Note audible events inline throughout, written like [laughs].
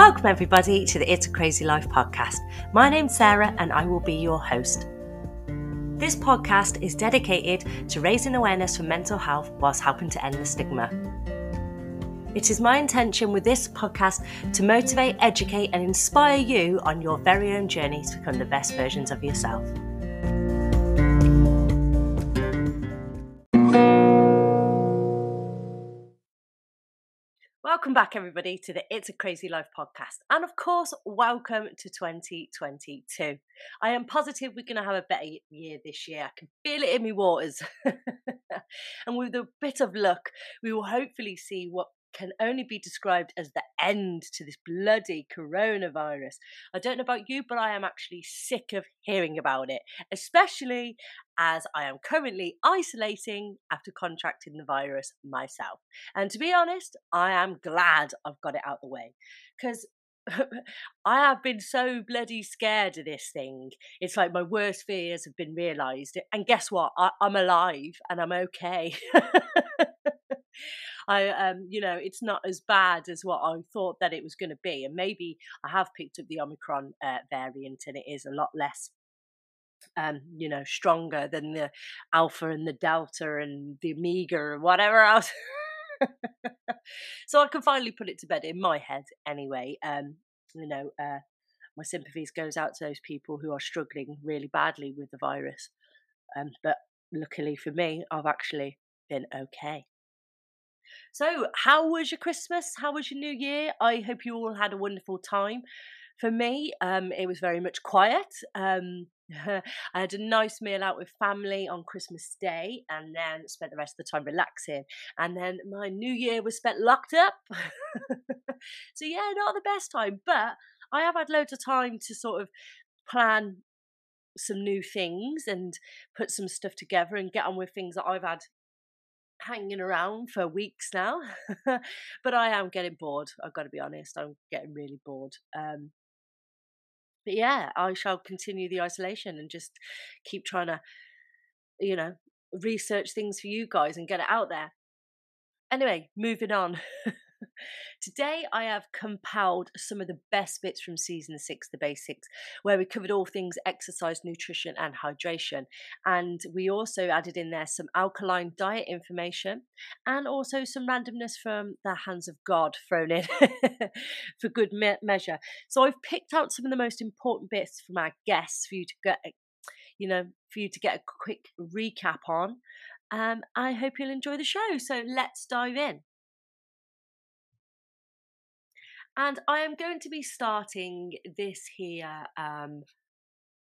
Welcome, everybody, to the It's a Crazy Life podcast. My name's Sarah, and I will be your host. This podcast is dedicated to raising awareness for mental health whilst helping to end the stigma. It is my intention with this podcast to motivate, educate, and inspire you on your very own journey to become the best versions of yourself. Welcome back, everybody, to the It's a Crazy Life podcast. And of course, welcome to 2022. I am positive we're going to have a better year this year. I can feel it in my waters. [laughs] and with a bit of luck, we will hopefully see what can only be described as the end to this bloody coronavirus. I don't know about you, but I am actually sick of hearing about it, especially as I am currently isolating after contracting the virus myself. And to be honest, I am glad I've got it out the way because [laughs] I have been so bloody scared of this thing. It's like my worst fears have been realised. And guess what? I, am alive and I'm okay. [laughs] I, um, you know, it's not as bad as what I thought that it was going to be. And maybe I have picked up the Omicron uh, variant and it is a lot less um, you know, stronger than the alpha and the delta and the omega or whatever else. [laughs] so I can finally put it to bed in my head anyway. Um, you know, uh, my sympathies goes out to those people who are struggling really badly with the virus. Um, but luckily for me, I've actually been okay. So, how was your Christmas? How was your New Year? I hope you all had a wonderful time. For me, um, it was very much quiet. Um, [laughs] I had a nice meal out with family on Christmas Day and then spent the rest of the time relaxing. And then my New Year was spent locked up. [laughs] so, yeah, not the best time, but I have had loads of time to sort of plan some new things and put some stuff together and get on with things that I've had hanging around for weeks now. [laughs] but I am getting bored. I've got to be honest. I'm getting really bored. Um, but yeah, I shall continue the isolation and just keep trying to, you know, research things for you guys and get it out there. Anyway, moving on. [laughs] Today, I have compiled some of the best bits from season six, The Basics, where we covered all things exercise, nutrition, and hydration. And we also added in there some alkaline diet information and also some randomness from the hands of God thrown in [laughs] for good me- measure. So I've picked out some of the most important bits from our guests for you to get, you know, for you to get a quick recap on. Um, I hope you'll enjoy the show. So let's dive in. And I am going to be starting this here um,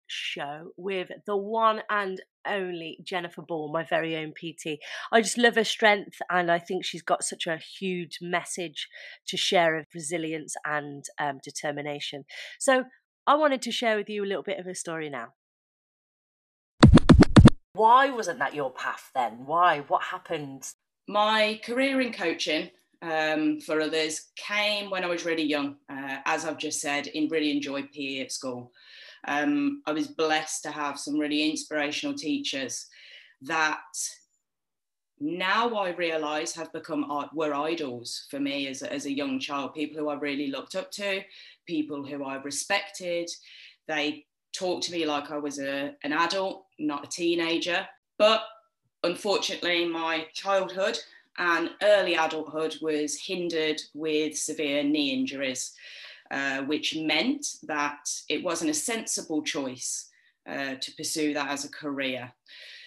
show with the one and only Jennifer Ball, my very own PT. I just love her strength, and I think she's got such a huge message to share of resilience and um, determination. So I wanted to share with you a little bit of her story now. Why wasn't that your path then? Why? What happened? My career in coaching um, for others came when I was really young. Uh, as I've just said, in really enjoyed PE at school. Um, I was blessed to have some really inspirational teachers that now I realise have become were idols for me as a, as a young child. People who I really looked up to, people who I respected. They talked to me like I was a, an adult, not a teenager. But unfortunately, my childhood and early adulthood was hindered with severe knee injuries, uh, which meant that it wasn't a sensible choice uh, to pursue that as a career.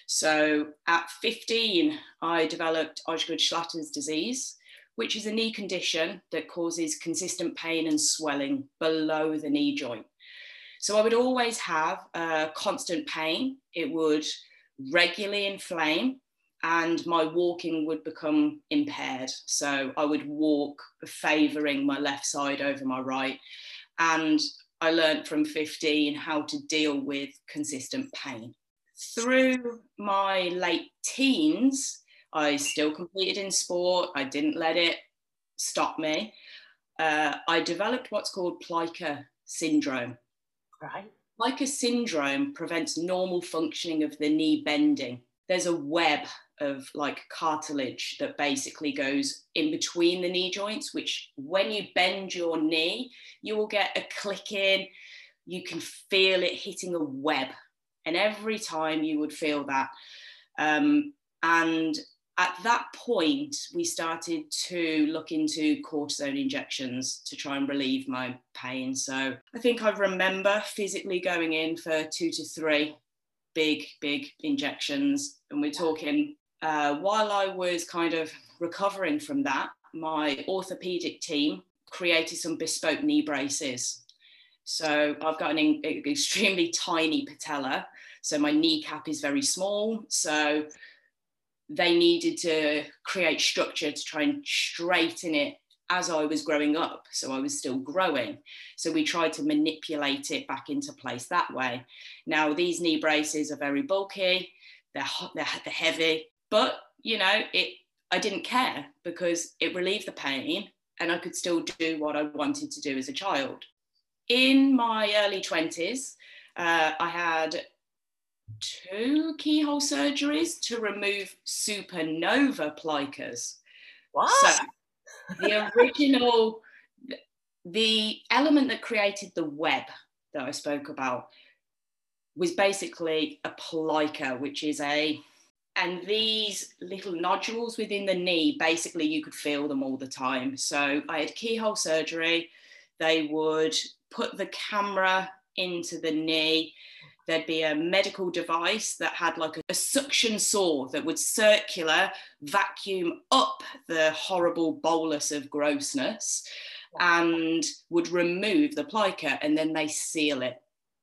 So at 15, I developed Osgood-Schlatter's disease, which is a knee condition that causes consistent pain and swelling below the knee joint. So I would always have uh, constant pain. It would regularly inflame and my walking would become impaired. So I would walk favouring my left side over my right. And I learned from 15 how to deal with consistent pain. Through my late teens, I still competed in sport. I didn't let it stop me. Uh, I developed what's called plica syndrome. Right. Plica syndrome prevents normal functioning of the knee bending there's a web of like cartilage that basically goes in between the knee joints, which when you bend your knee, you will get a clicking, you can feel it hitting a web. And every time you would feel that. Um, and at that point, we started to look into cortisone injections to try and relieve my pain. So I think I remember physically going in for two to three big, big injections. And we're talking uh, while I was kind of recovering from that, my orthopedic team created some bespoke knee braces. So I've got an extremely [laughs] tiny patella. So my kneecap is very small. So they needed to create structure to try and straighten it as I was growing up. So I was still growing. So we tried to manipulate it back into place that way. Now, these knee braces are very bulky, they're, they're, they're heavy, but you know, it I didn't care because it relieved the pain and I could still do what I wanted to do as a child. In my early 20s, uh, I had two keyhole surgeries to remove supernova plicas. What? So [laughs] the original, the element that created the web that I spoke about was basically a plica, which is a and these little nodules within the knee basically you could feel them all the time. So i had keyhole surgery. They would put the camera into the knee there'd be a medical device that had like a, a suction saw that would circular vacuum up the horrible bolus of grossness and would remove the plica and then they seal it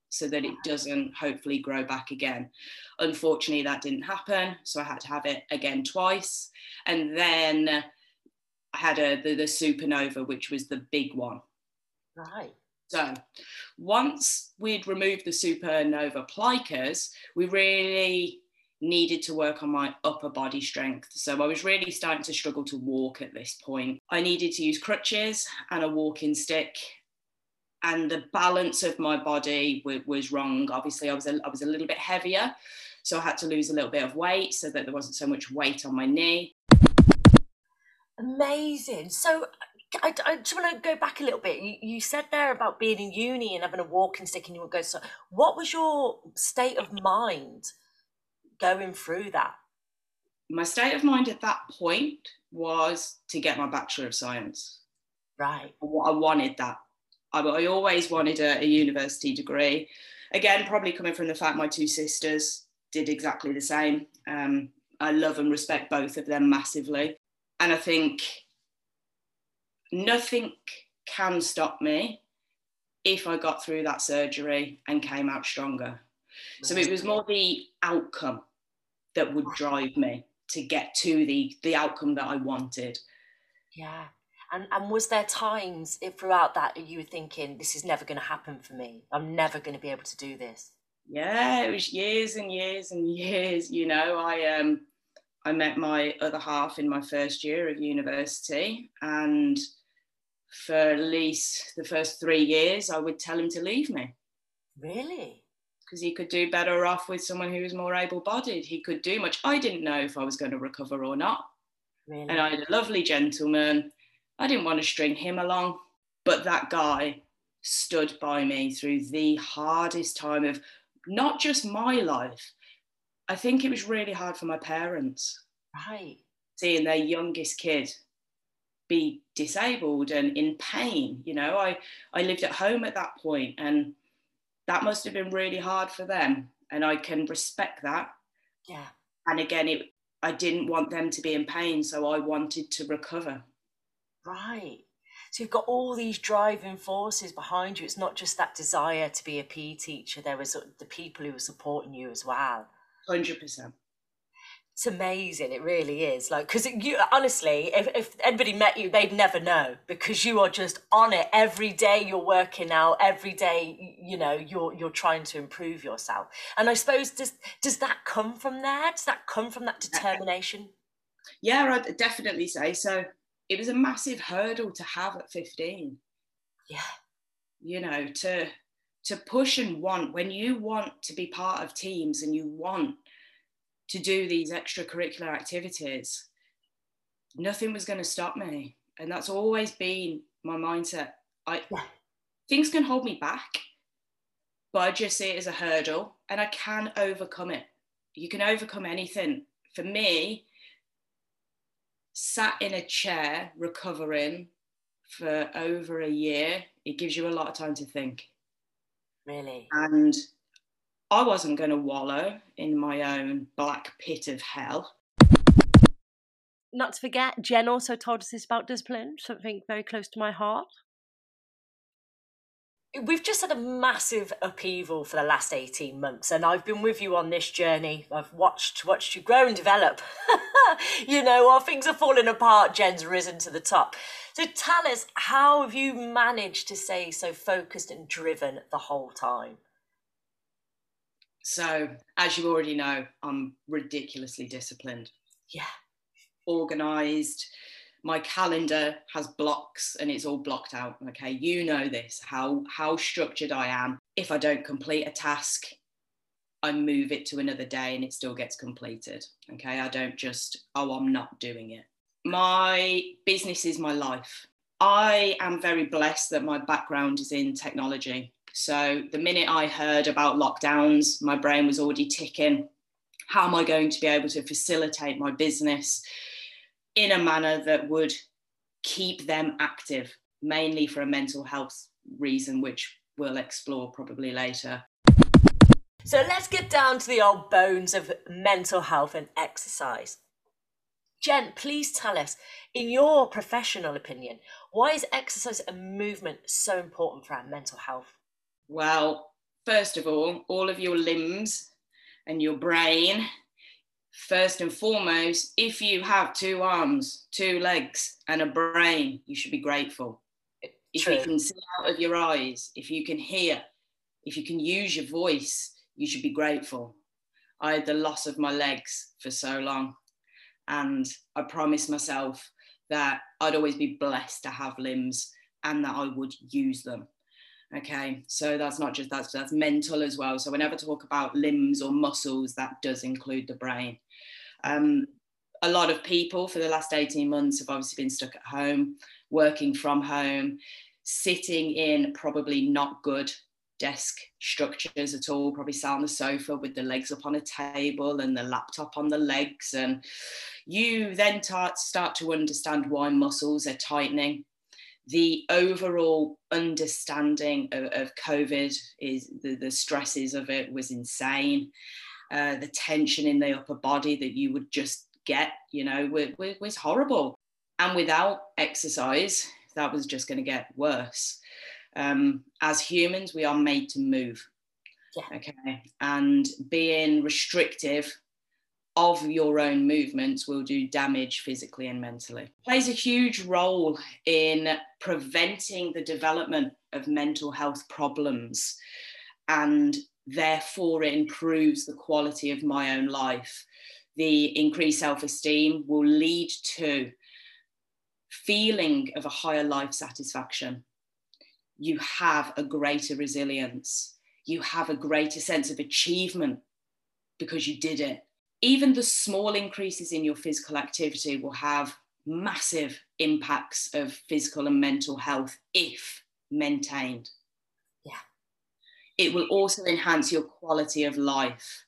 so that it doesn't hopefully grow back again. Unfortunately, that didn't happen. So I had to have it again twice. And then I had a, the, the supernova, which was the big one. Right. So once we'd removed the supernova plicas, we really needed to work on my upper body strength. So I was really starting to struggle to walk at this point. I needed to use crutches and a walking stick. And the balance of my body w- was wrong. Obviously, I was a, I was a little bit heavier, so I had to lose a little bit of weight so that there wasn't so much weight on my knee. Amazing. So I, I just want to go back a little bit. You, you, said there about being in uni and having a walking stick and you would go, so what was your state of mind going through that? My state of mind at that point was to get my Bachelor of Science. Right. I wanted that. I, I always wanted a, a university degree. Again, probably coming from the fact my two sisters did exactly the same. Um, I love and respect both of them massively. And I think nothing can stop me if I got through that surgery and came out stronger. So it was more the outcome that would drive me to get to the the outcome that I wanted. Yeah. And and was there times throughout that you were thinking this is never going to happen for me. I'm never going to be able to do this. Yeah, it was years and years and [laughs] years, you know. I um I met my other half in my first year of university and for at least the first three years, I would tell him to leave me. Really? Because he could do better off with someone who was more able bodied. He could do much. I didn't know if I was going to recover or not. Really? And I had a lovely gentleman. I didn't want to string him along. But that guy stood by me through the hardest time of not just my life. I think it was really hard for my parents. Right. Seeing their youngest kid be disabled and in pain. You know, I, I lived at home at that point and that must have been really hard for them. And I can respect that. Yeah. And again, it, I didn't want them to be in pain, so I wanted to recover. Right. So you've got all these driving forces behind you. It's not just that desire to be a PE teacher. There was uh, the people who were supporting you as well. Hundred percent it's amazing it really is like because you honestly if, if anybody met you they'd never know because you are just on it every day you're working out every day you know you're you're trying to improve yourself. And i suppose does does that come from there? Does that come from that determination? Yeah i'd definitely say so. It was a massive hurdle to have at 15 yeah. You know to to push and want when you want to be part of teams and you want to do these extracurricular activities, nothing was going to stop me. And that's always been my mindset. I yeah. things can hold me back, but I just see it as a hurdle and I can overcome it. You can overcome anything. For me, sat in a chair recovering for over a year, it gives you a lot of time to think. Really? And I wasn't going to wallow in my own black pit of hell. Not to forget, Jen also told us this about discipline, something very close to my heart. We've just had a massive upheaval for the last 18 months, and I've been with you on this journey. I've watched watched you grow and develop. [laughs] you know, while things are falling apart, Jen's risen to the top. So tell us, how have you managed to stay so focused and driven the whole time? So, as you already know, I'm ridiculously disciplined. Yeah. Organized. My calendar has blocks and it's all blocked out. Okay. You know this, how how structured I am. If I don't complete a task, I move it to another day and it still gets completed. Okay. I don't just, oh, I'm not doing it. My business is my life. I am very blessed that my background is in technology. So the minute I heard about lockdowns, my brain was already ticking. How am I going to be able to facilitate my business in a manner that would keep them active, mainly for a mental health reason, which we'll explore probably later. So let's get down to the old bones of mental health and exercise. Jen, please tell us, in your professional opinion, why is exercise and movement so important for our mental health? Well, first of all, all of your limbs and your brain, first and foremost, if you have two arms, two legs, and a brain, you should be grateful. If True. you can see out of your eyes, if you can hear, if you can use your voice, you should be grateful. I had the loss of my legs for so long, and I promised myself that I'd always be blessed to have limbs and that I would use them okay so that's not just that's that's mental as well. So whenever talk about limbs or muscles that does include the brain. Um, a lot of people for the last 18 months have obviously been stuck at home working from home sitting in probably not good desk structures at all probably sat on the sofa with the legs up on a table and the laptop on the legs. And you then start to understand why muscles are tightening the overall understanding of, of COVID is the, the, stresses of it was insane. Uh, the tension in the upper body that you would just get, you know, was, was horrible. And without exercise, that was just going to get worse. Um, as humans, we are made to move. Yeah. Okay. And being restrictive of your own movements will do damage physically and mentally. Plays a huge role in preventing the development of mental health problems and therefore it improves the quality of my own life. The increased self-esteem will lead to feeling of a higher life satisfaction. You have a greater resilience. You have a greater sense of achievement because you did it even the small increases in your physical activity will have massive impacts of physical and mental health if maintained. Yeah. It will also enhance your quality of life.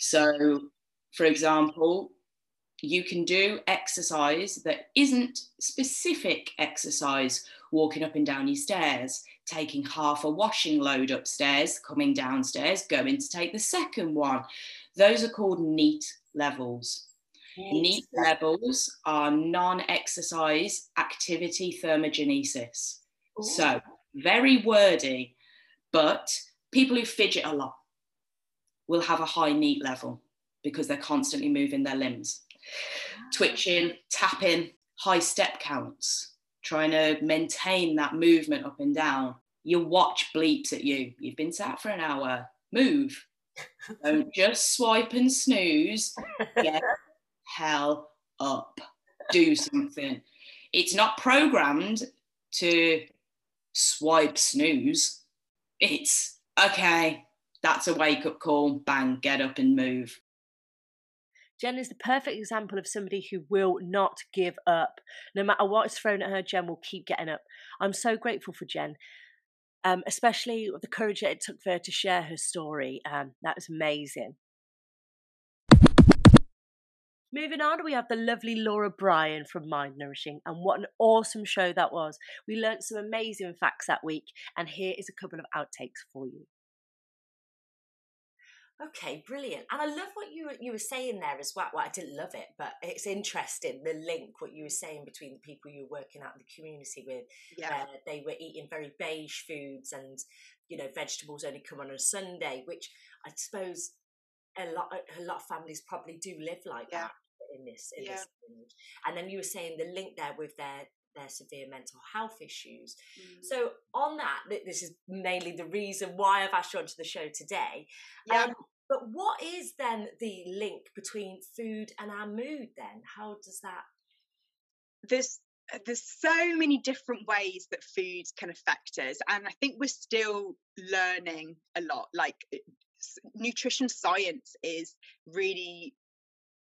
So, for example, you can do exercise that isn't specific exercise, walking up and down your stairs, taking half a washing load upstairs, coming downstairs, going to take the second one, those are called NEAT levels. NEAT, NEAT levels are non exercise activity thermogenesis. Ooh. So, very wordy, but people who fidget a lot will have a high NEAT level because they're constantly moving their limbs. Ah. Twitching, tapping, high step counts, trying to maintain that movement up and down. Your watch bleeps at you. You've been sat for an hour. Move. Don't just swipe and snooze. [laughs] Get hell up. Do something. It's not programmed to swipe snooze. It's okay, that's a wake up call. Bang, get up and move. Jen is the perfect example of somebody who will not give up. No matter what is thrown at her, Jen will keep getting up. I'm so grateful for Jen, um, especially the courage that it took for her to share her story. Um, that was amazing. Moving on, we have the lovely Laura Bryan from Mind Nourishing, and what an awesome show that was. We learnt some amazing facts that week, and here is a couple of outtakes for you. Okay, brilliant. And I love what you you were saying there as well. Well, I didn't love it, but it's interesting the link what you were saying between the people you were working out in the community with. Yeah. Uh, they were eating very beige foods, and you know vegetables only come on a Sunday, which I suppose a lot a lot of families probably do live like Yeah. that in this in Yeah. this. And then you were saying the link there with their their severe mental health issues. Mm. So on that, this is mainly the reason why I've asked you onto the show today. Yeah. Um, but what is then the link between food and our mood? Then how does that? there's uh, there's so many different ways that food can affect us and i think we're still learning a lot like nutrition science is really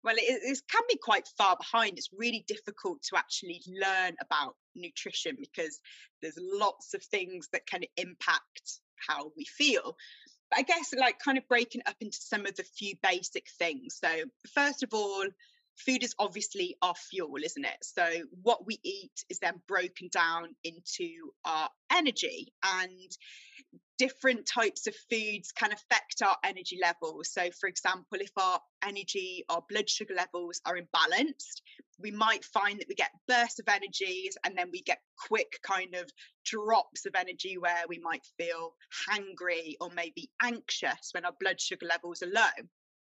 well it, it can be quite far behind. It's really difficult to actually learn about nutrition because there's lots of things that can impact how we feel. But i guess like kind of breaking up into some of the few basic things. So first of all food is obviously our fuel, isn't it? So what we eat is then broken down into our energy. And different types of foods can affect our energy levels. So for example, if our energy, our blood sugar levels are imbalanced, we might find that we get bursts of energies and then we get quick kind of drops of energy where we might feel hangry or maybe anxious when our blood sugar levels are low.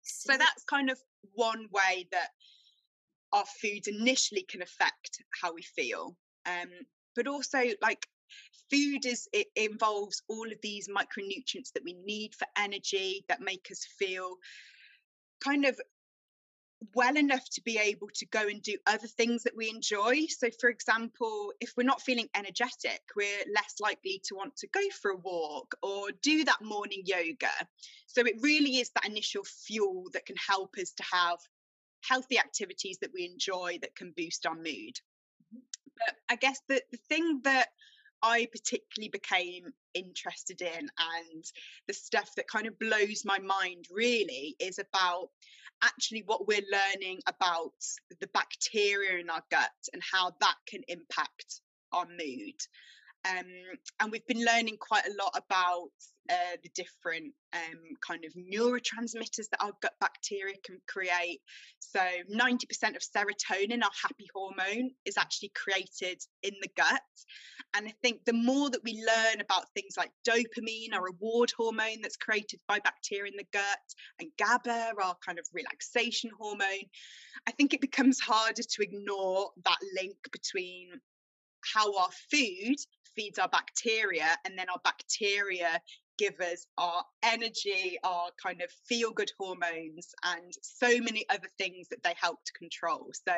So that's kind of one way that our foods initially can affect how we feel. Um, but also, like food is it involves all of these micronutrients that we need for energy that make us feel kind of well enough to be able to go and do other things that we enjoy. So, for example, if we're not feeling energetic, we're less likely to want to go for a walk or do that morning yoga. So, it really is that initial fuel that can help us to have healthy activities that we enjoy that can boost our mood. Mm-hmm. But I guess the, the thing that I particularly became interested in and the stuff that kind of blows my mind really is about actually what we're learning about the bacteria in our gut and how that can impact our mood. Um, and we've been learning quite a lot about uh, the different um, kind of neurotransmitters that our gut bacteria can create. So, 90% of serotonin, our happy hormone, is actually created in the gut. And I think the more that we learn about things like dopamine, our reward hormone that's created by bacteria in the gut, and GABA, our kind of relaxation hormone, I think it becomes harder to ignore that link between how our food feeds our bacteria and then our bacteria give us our energy, our kind of feel good hormones, and so many other things that they help to control. So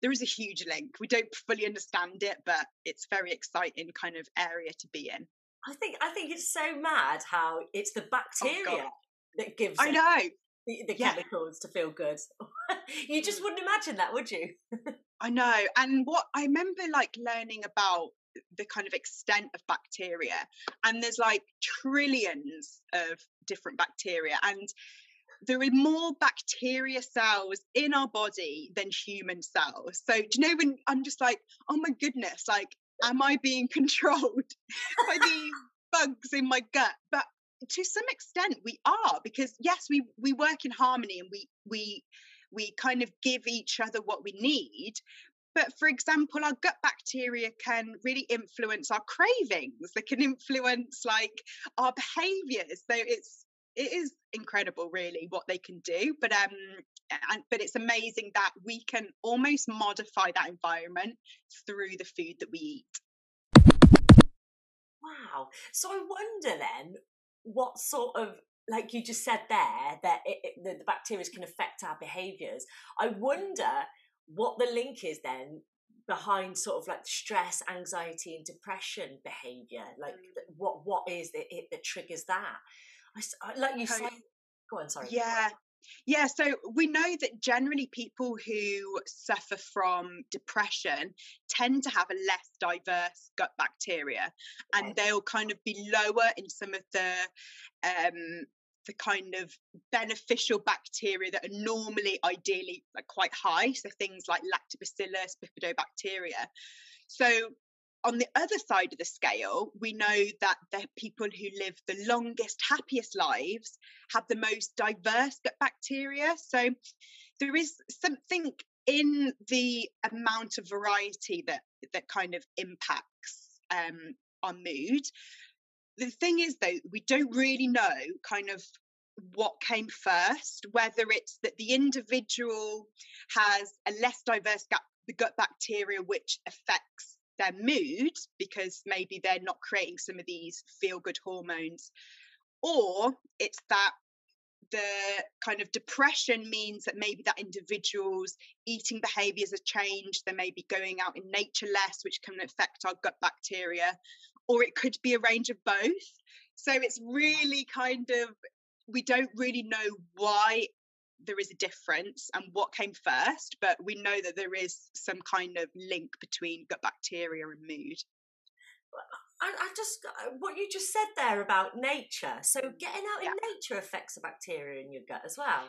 there is a huge link. We don't fully understand it, but it's very exciting kind of area to be in. I think I think it's so mad how it's the oh, bacteria that gives Oh, I know. the, the Yeah. chemicals to feel good. [laughs] you just mm. wouldn't imagine that, would you? I know. And what I remember like learning about the kind of extent of bacteria, and there's like trillions of different bacteria, and there are more bacteria cells in our body than human cells. So, do you know when I'm just like, oh my goodness, like, am I being [laughs] controlled by these bugs in my gut? But to some extent, we are because yes, we we work in harmony and we we we kind of give each other what we need. But for example, our gut bacteria can really influence our cravings. They can influence like our behaviors. So it's it is incredible really what they can do. But um and but it's amazing that we can almost modify that environment through the food that we eat. Wow. So I wonder then what sort of like you just said there that it, it, the, the bacteria can affect our behaviors. I wonder what the link is then behind sort of like stress, anxiety, and depression behavior. Like Mm. what what is it, it that triggers that? I like you Okay. said. Go on, sorry. Yeah, Yeah, so we know that generally people who suffer from depression tend to have a less diverse gut bacteria, and they'll kind of be lower in some of the um, the kind of beneficial bacteria that are normally ideally like quite high so things like lactobacillus bifidobacteria so on the other side of the scale, we know that the people who live the longest, happiest lives have the most diverse gut bacteria. So there is something in the amount of variety that that kind of impacts um, our mood the thing is though we don't really know kind of what came first whether it's that the individual has a less diverse gut, gut bacteria which affects their mood because maybe they're not creating some of these feel good hormones or it's that the kind of depression means that maybe that individual's eating behaviors have changed they may be going out in nature less which can affect our gut bacteria or it could be a range of both. So it's really kind of, we don't really know why there is a difference and what came first, but we know that there is some kind of link between gut bacteria and mood. I, I just uh, what you just said there about nature. So getting out yeah. in nature affects the bacteria in your gut as well.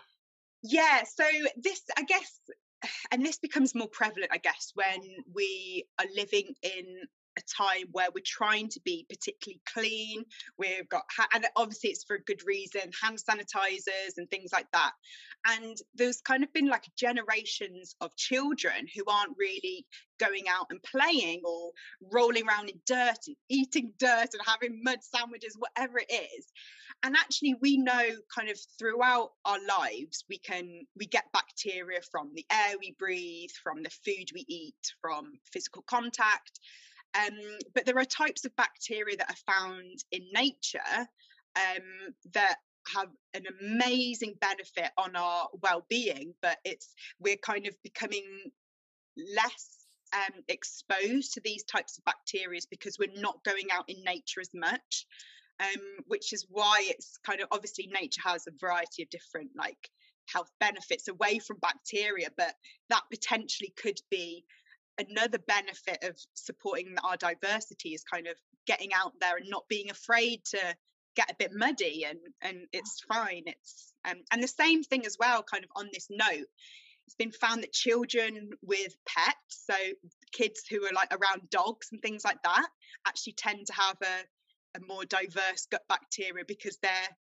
Yeah. So this, I guess, [sighs] and this becomes more prevalent, I guess, when we are living in a time where we're trying to be particularly clean. We've got, and obviously it's for a good reason, hand sanitizers and things like that. And there's kind of been like generations of children who aren't really going out and playing or rolling around in dirt and eating dirt and having mud sandwiches, whatever it is. And actually, we know kind of throughout our lives, we can we get bacteria from the air we breathe, from the food we eat, from physical contact. Um, but there are types of bacteria that are found in nature um, that have an amazing benefit on our well-being but it's we're kind of becoming less um, exposed to these types of bacteria because we're not going out in nature as much um, which is why it's kind of obviously nature has a variety of different like health benefits away from bacteria but that potentially could be another benefit of supporting our diversity is kind of getting out there and not being afraid to get a bit muddy and and it's fine. It's um, and the same thing as well kind of on this note it's been found that children with pets so kids who are like around dogs and things like that actually tend to have a, a more diverse gut bacteria because they're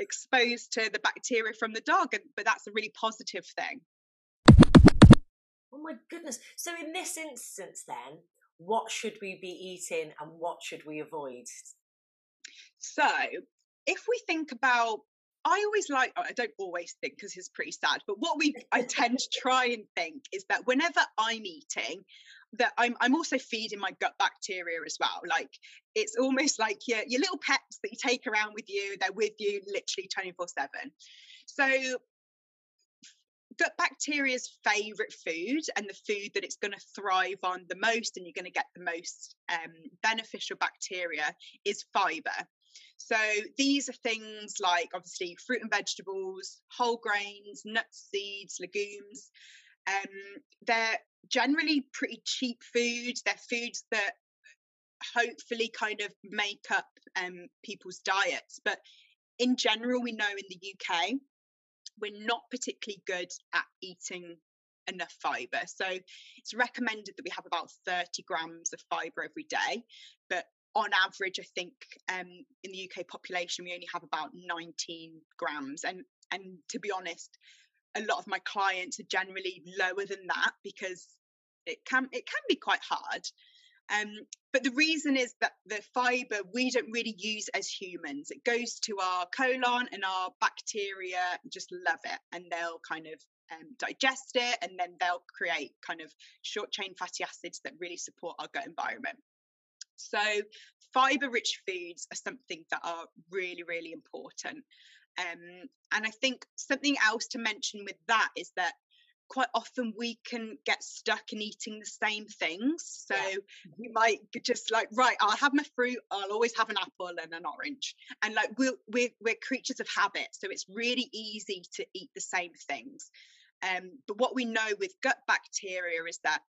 exposed to the bacteria from the dog and, but that's a really positive thing Oh my goodness. So, in this instance, then, what should we be eating and what should we avoid? So, if we think about I always like I don't always think because it's pretty sad, but what we I tend to [laughs] try and think is that whenever I'm eating, that I'm I'm also feeding my gut bacteria as well. Like it's almost like your your little pets that you take around with you, they're with you literally 24-7. So gut bacteria's favorite food and the food that it's going to thrive on the most and you're going to get the most um, beneficial bacteria is fiber. So these are things like obviously fruit and vegetables whole grains nuts seeds legumes. Um, they're generally pretty cheap foods they're foods that hopefully kind of make up um, people's diets. But in general we know in the uk we're not particularly good at eating enough fiber. So it's recommended that we have about 30 grams of fiber every day. But on average, I think um, in the UK population, we only have about 19 grams. And, and to be honest, a lot of my clients are generally lower than that because it can it can be quite hard um, but the reason is that the fiber we don't really use as humans. It goes to our colon and our bacteria just love it and they'll kind of um, digest it and then they'll create kind of short chain fatty acids that really support our gut environment. So, fiber rich foods are something that are really, really important. Um, and I think something else to mention with that is that quite often we can get stuck in eating the same things. So Yeah. we might just like, right, I'll have my fruit, I'll always have an apple and an orange. And like we're we're, we're creatures of habit, so it's really easy to eat the same things. Um, but what we know with gut bacteria is that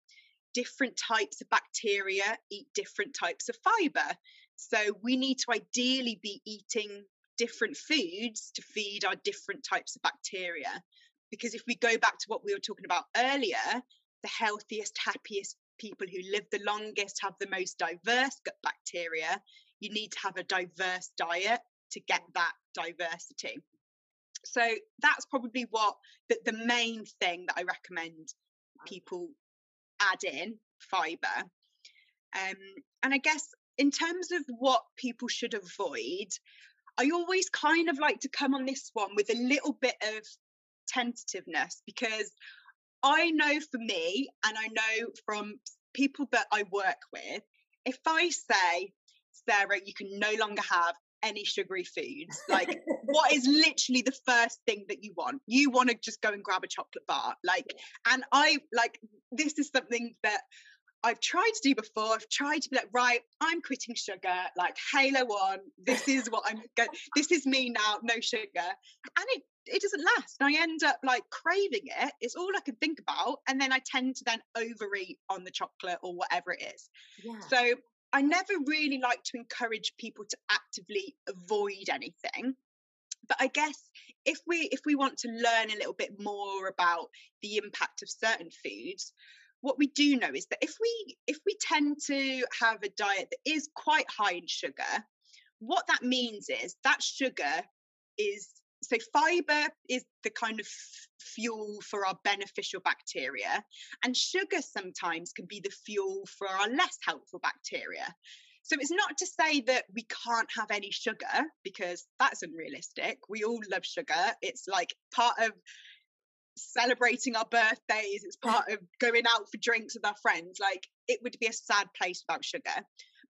different types of bacteria eat different types of fiber. So we need to ideally be eating different foods to feed our different types of bacteria. Because if we go back to what we were talking about earlier, the healthiest, happiest people who live the longest have the most diverse gut bacteria. You need to have a diverse diet to get that diversity. So that's probably what the, the main thing that I recommend people add in fiber. Um, and I guess in terms of what people should avoid, I always kind of like to come on this one with a little bit of tentativeness because I know for me, and I know from people that I work with, if I say, Sarah, you can no longer have any sugary foods, like what is literally the first thing that you want? You want to just go and grab a chocolate bar. Like, and I like this is something that I've tried to do before. I've tried to be like, right, I'm quitting sugar, like Halo on. This is what I'm going. This is me now, no sugar, and it it doesn't last. And I end up like craving it. It's all I can think about, and then I tend to then overeat on the chocolate or whatever it is. Yeah. So I never really like to encourage people to actively avoid anything. But I guess if we if we want to learn a little bit more about the impact of certain foods, what we do know is that if we if we tend to have a diet that is quite high in sugar, what that means is that sugar is so fiber is the kind of fuel for our beneficial bacteria and sugar sometimes can be the fuel for our less helpful bacteria. So it's not to say that we can't have any sugar because that's unrealistic. We all love sugar. It's like part of celebrating our birthdays. It's part of going out for drinks with our friends. Like it would be a sad place without sugar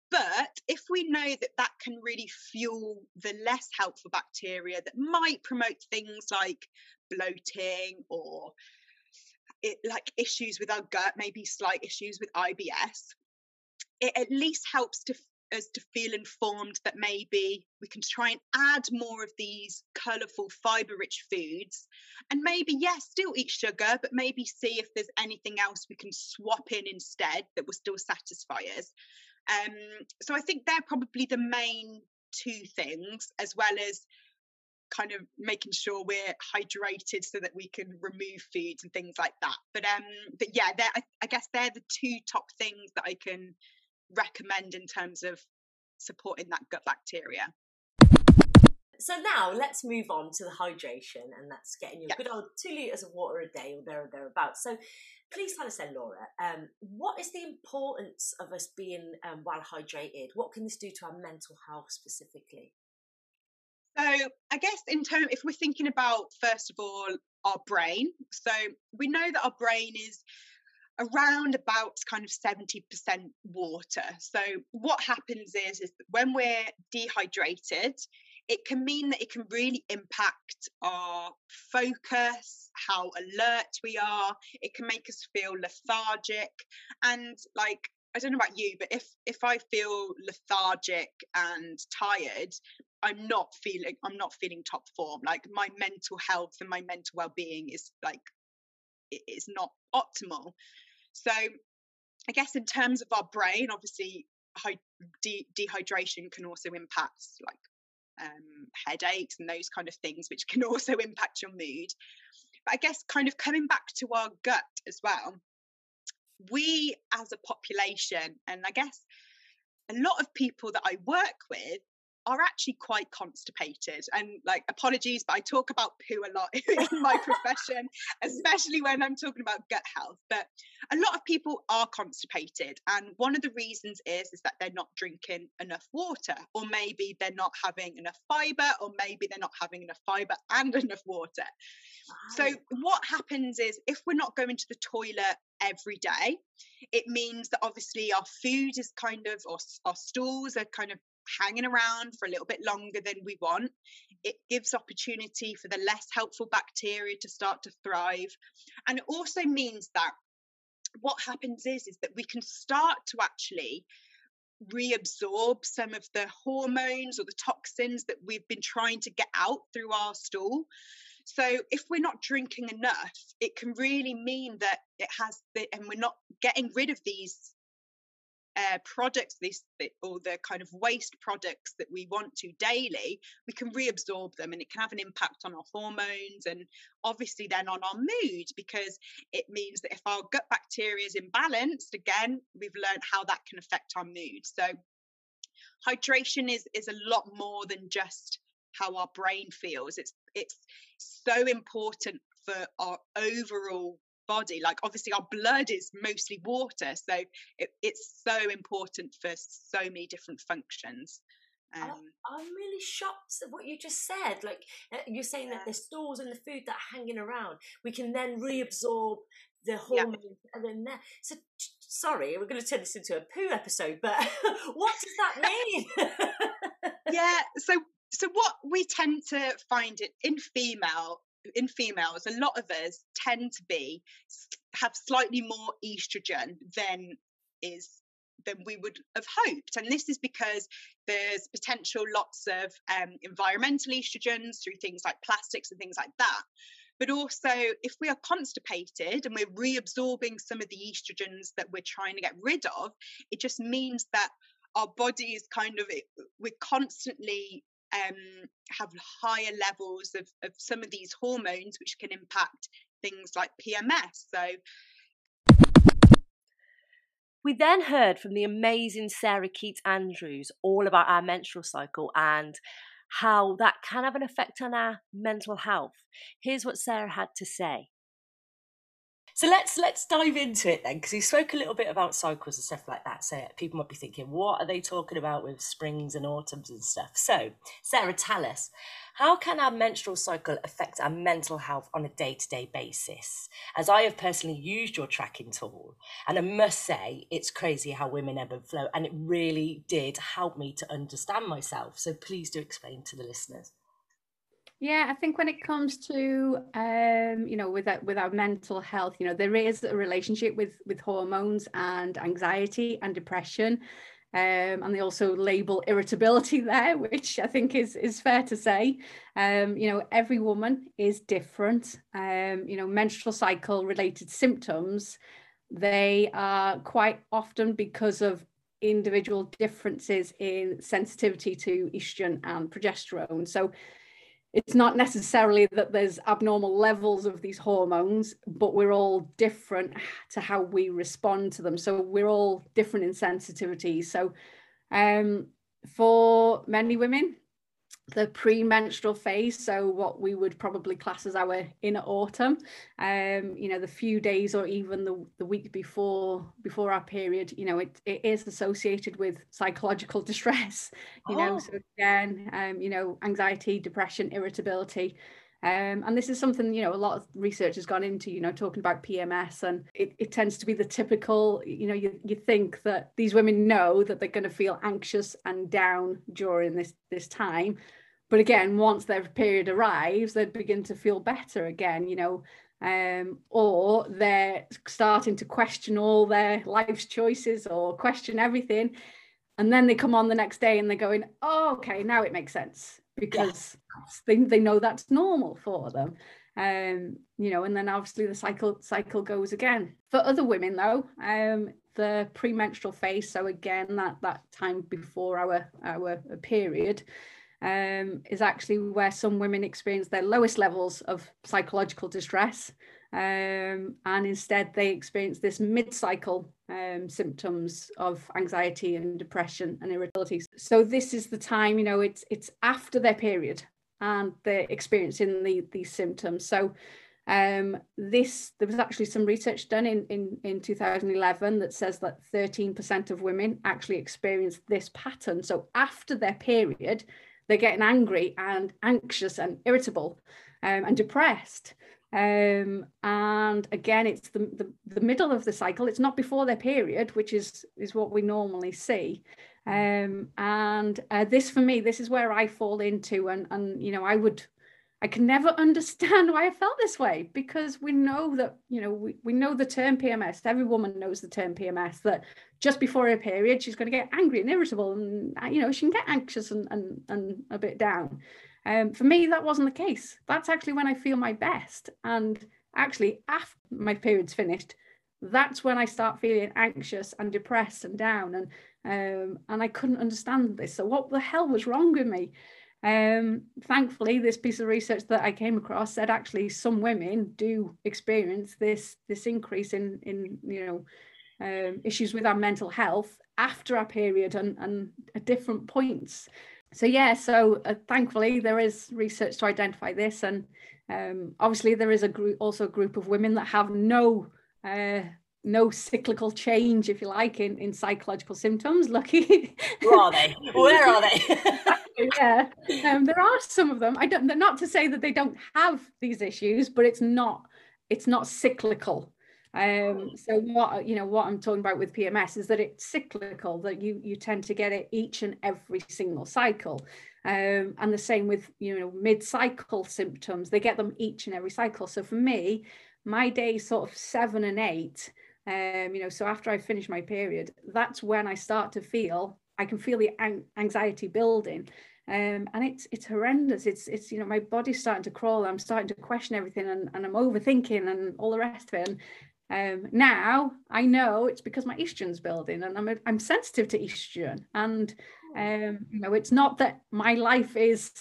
but if we know that that can really fuel the less helpful bacteria that might promote things like bloating or it, like issues with our gut, maybe slight issues with IBS, it at least helps to us to feel informed that maybe we can try and add more of these colourful fibre rich foods. And maybe yes still eat sugar but maybe see if there's anything else we can swap in instead that will still satisfy us um, so I think they're probably the main two things, as well as kind of making sure we're hydrated so that we can remove foods and things like that. But um, but yeah, I, I guess they're the two top things that I can recommend in terms of supporting that gut bacteria. So now let's move on to the hydration, and that's getting your Yeah. good old two liters of water a day or there or thereabouts. So please tell us then, Laura, um, what is the importance of us being um, well hydrated? What can this do to our mental health specifically? So I guess in terms, if we're thinking about first of all our brain, so we know that our brain is around about kind of 70% water. So what happens is is that when we're dehydrated, it can mean that it can really impact our focus, how alert we are. It can make us feel lethargic and like I don't know about you, but if if I feel lethargic and tired, I'm not feeling I'm not feeling top form. Like my mental health and my mental well-being is like it is not optimal. So I guess in terms of our brain, obviously de- dehydration can also impact like um, headaches and those kind of things, which can [laughs] also impact your mood. But I guess kind of coming back to our gut as well, we as a population, and I guess a lot of people that I work with are actually quite constipated and like apologies but i talk about poo a lot [laughs] in my profession especially when i'm talking about gut health but a lot of people are constipated and one of the reasons is is that they're not drinking enough water or maybe they're not having enough fiber or maybe they're not having enough fiber and enough water. So what happens is if we're not going to the toilet every day, it means that obviously our food is kind of or our stools are kind of hanging around for a little bit longer than we want. it gives opportunity for the less helpful bacteria to start to thrive. And it also means that what happens is is that we can start to actually reabsorb some of the hormones or the toxins that we've been trying to get out through our stool so if we're not drinking enough it can really mean that it has the, and we're not getting rid of these uh, products this or the kind of waste products that we want to daily we can reabsorb them and it can have an impact on our hormones and obviously then on our mood because it means that if our gut bacteria is imbalanced again we've learned how that can affect our mood. So hydration is is a lot more than just how our brain feels. It's it's so important for our overall body like obviously our blood is mostly water so it, it's so important for so many different functions um, I'm really shocked at what you just said. Like uh, you're saying yeah. that the stores and the food that are hanging around, we can then reabsorb the hormones yeah. and then there. So sorry, we're going to turn this into a poo episode, but [laughs] what does that mean? [laughs] yeah. So so what we tend to find it in female in females, a lot of us tend to be have slightly more estrogen than is than we would have hoped. And this is because there's potential lots of um, environmental estrogens through things like plastics and things like that. But also, if we are constipated and we're reabsorbing some of the estrogens that we're trying to get rid of, it just means that our body is kind of we're constantly um, have higher levels of, of some of these hormones, which can impact things like PMS. So, we then heard from the amazing Sarah Keats Andrews all about our menstrual cycle and how that can have an effect on our mental health. Here's what Sarah had to say. So let's let's dive into it then, because he spoke a little bit about cycles and stuff like that. So people might be thinking, what are they talking about with springs and autumns and stuff? So Sarah, tell us, how can our menstrual cycle affect our mental health on a day-to-day basis? As I have personally used your tracking tool, and I must say it's crazy how women ebb and flow, and it really did help me to understand myself. So please do explain to the listeners. Yeah, I think when it comes to um, you know, with that with our mental health, you know, there is a relationship with with hormones and anxiety and depression. Um, and they also label irritability [laughs] there, which I think is is fair to say. Um, you know, every woman is different. Um, you know, menstrual cycle related symptoms, they are quite often because of individual differences in sensitivity to estrogen and progesterone. So it's not necessarily that there's abnormal levels of these hormones, but we're all different to how we respond to them. So we're all different in sensitivity. So um, for many women, the premenstrual phase so what we would probably class as our inner autumn um you know the few days or even the, the week before before our period you know it, it is associated with psychological [laughs] distress you oh. know so again um you know anxiety depression irritability um, and this is something you know a lot of research has gone into you know talking about pms and it, it tends to be the typical you know you, you think that these women know that they're going to feel anxious and down during this this time. But again once their period arrives they begin to feel better again you know um, or they're starting to question all their life's choices or question everything. And then they come on the next day and they're going oh okay now it makes sense. Because they, they know that's normal for them um you know and then obviously the cycle cycle goes again for other women though um the premenstrual phase so again that that time before our our period um, is actually where some women experience their lowest levels of psychological distress. Um, and instead, they experience this mid cycle um, symptoms of anxiety and depression and irritability. So, this is the time, you know, it's, it's after their period and they're experiencing the, these symptoms. So, um, this there was actually some research done in, in, in 2011 that says that 13% of women actually experience this pattern. So after their period, they're getting angry and anxious and irritable um, and depressed. Um, and again, it's the, the, the middle of the cycle. It's not before their period, which is is what we normally see. Um, and uh, this for me, this is where I fall into, and and you know, I would, I can never [laughs] understand why I felt this way because we know that you know we, we know the term PMS. Every woman knows the term PMS. That just before her period, she's going to get angry and irritable, and uh, you know she can get anxious and and and a bit down. Um, for me, that wasn't the case. That's actually when I feel my best, and actually after my period's finished, that's when I start feeling anxious and depressed and down and um, and I couldn't understand this. So what the hell was wrong with me? Um, thankfully, this piece of research that I came across said actually some women do experience this this increase in in you know um, issues with our mental health after our period and, and at different points. So yeah, so uh, thankfully there is research to identify this, and um, obviously there is a group also a group of women that have no uh, no cyclical change, if you like, in, in psychological symptoms. Lucky. Where are they? [laughs] Where are they? yeah, um, there are some of them. I don't. Not to say that they don't have these issues, but it's not. It's not cyclical. Um, so what you know, what I'm talking about with PMS is that it's cyclical. That you you tend to get it each and every single cycle. Um, and the same with you know mid-cycle symptoms. They get them each and every cycle. So for me, my days sort of seven and eight um, you know so after i finish my period that's when i start to feel i can feel the an- anxiety building. Um, and it's it's horrendous. It's it's you know my body's starting to crawl. I'm starting to question everything and, and i'm overthinking and all the rest of it. And um, now I know it's because my estrogen's building and I'm, I'm sensitive to estrogen. And, um, you know, it's not that my life is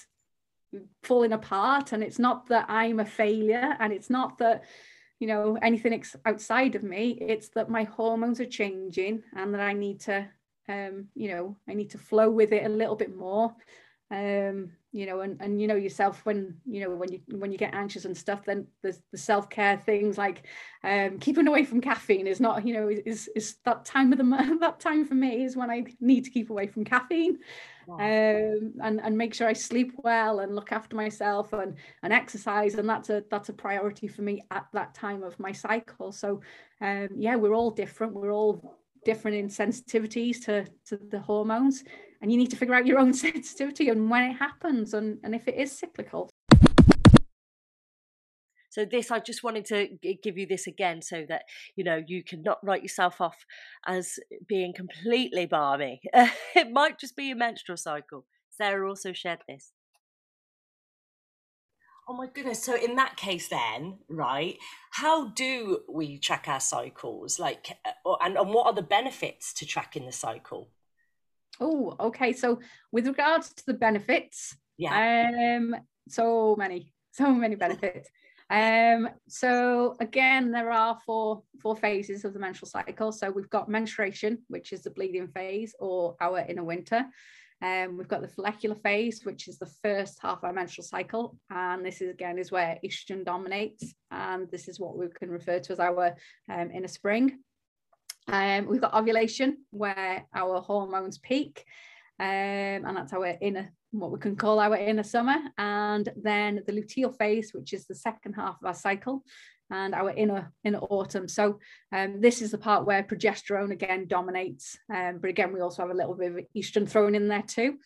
falling apart and it's not that I'm a failure and it's not that, you know anything ex- outside of me it's that my hormones are changing and that i need to um you know i need to flow with it a little bit more um you know and and you know yourself when you know when you when you get anxious and stuff then there's the self-care things like um keeping away from caffeine is not you know is is that time of the month [laughs] that time for me is when i need to keep away from caffeine. Um and and make sure i sleep well and look after myself and and exercise and that's a that's a priority for me at that time of my cycle. So um yeah we're all different. We're all different in sensitivities to to the hormones and you need to figure out your own [laughs] sensitivity and when it happens and, and if it is cyclical so this i just wanted to give you this again so that you know you can not write yourself off as being completely balmy [laughs] it might just be your menstrual cycle sarah also shared this Oh my goodness. So in that case then, right, how do we track our cycles? Like uh, and, and what are the benefits to tracking the cycle? Oh, okay. So with regards to the benefits, yeah. Um, so many, [laughs] so many [laughs] benefits. Um, so again, there are four four phases of the menstrual cycle. So we've got menstruation, which is the bleeding phase, or our inner winter. Um, we've got the follicular phase, which is the first half of our menstrual cycle, and this is again is where estrogen dominates, and this is what we can refer to as our um, inner spring. Um, we've got ovulation, where our hormones peak, um, and that's our inner, what we can call our inner summer. And then the luteal phase, which is the second half of our cycle, and our inner inner autumn. So um, this is the part where progesterone again dominates, um, but again we also have a little bit of estrogen thrown in there too.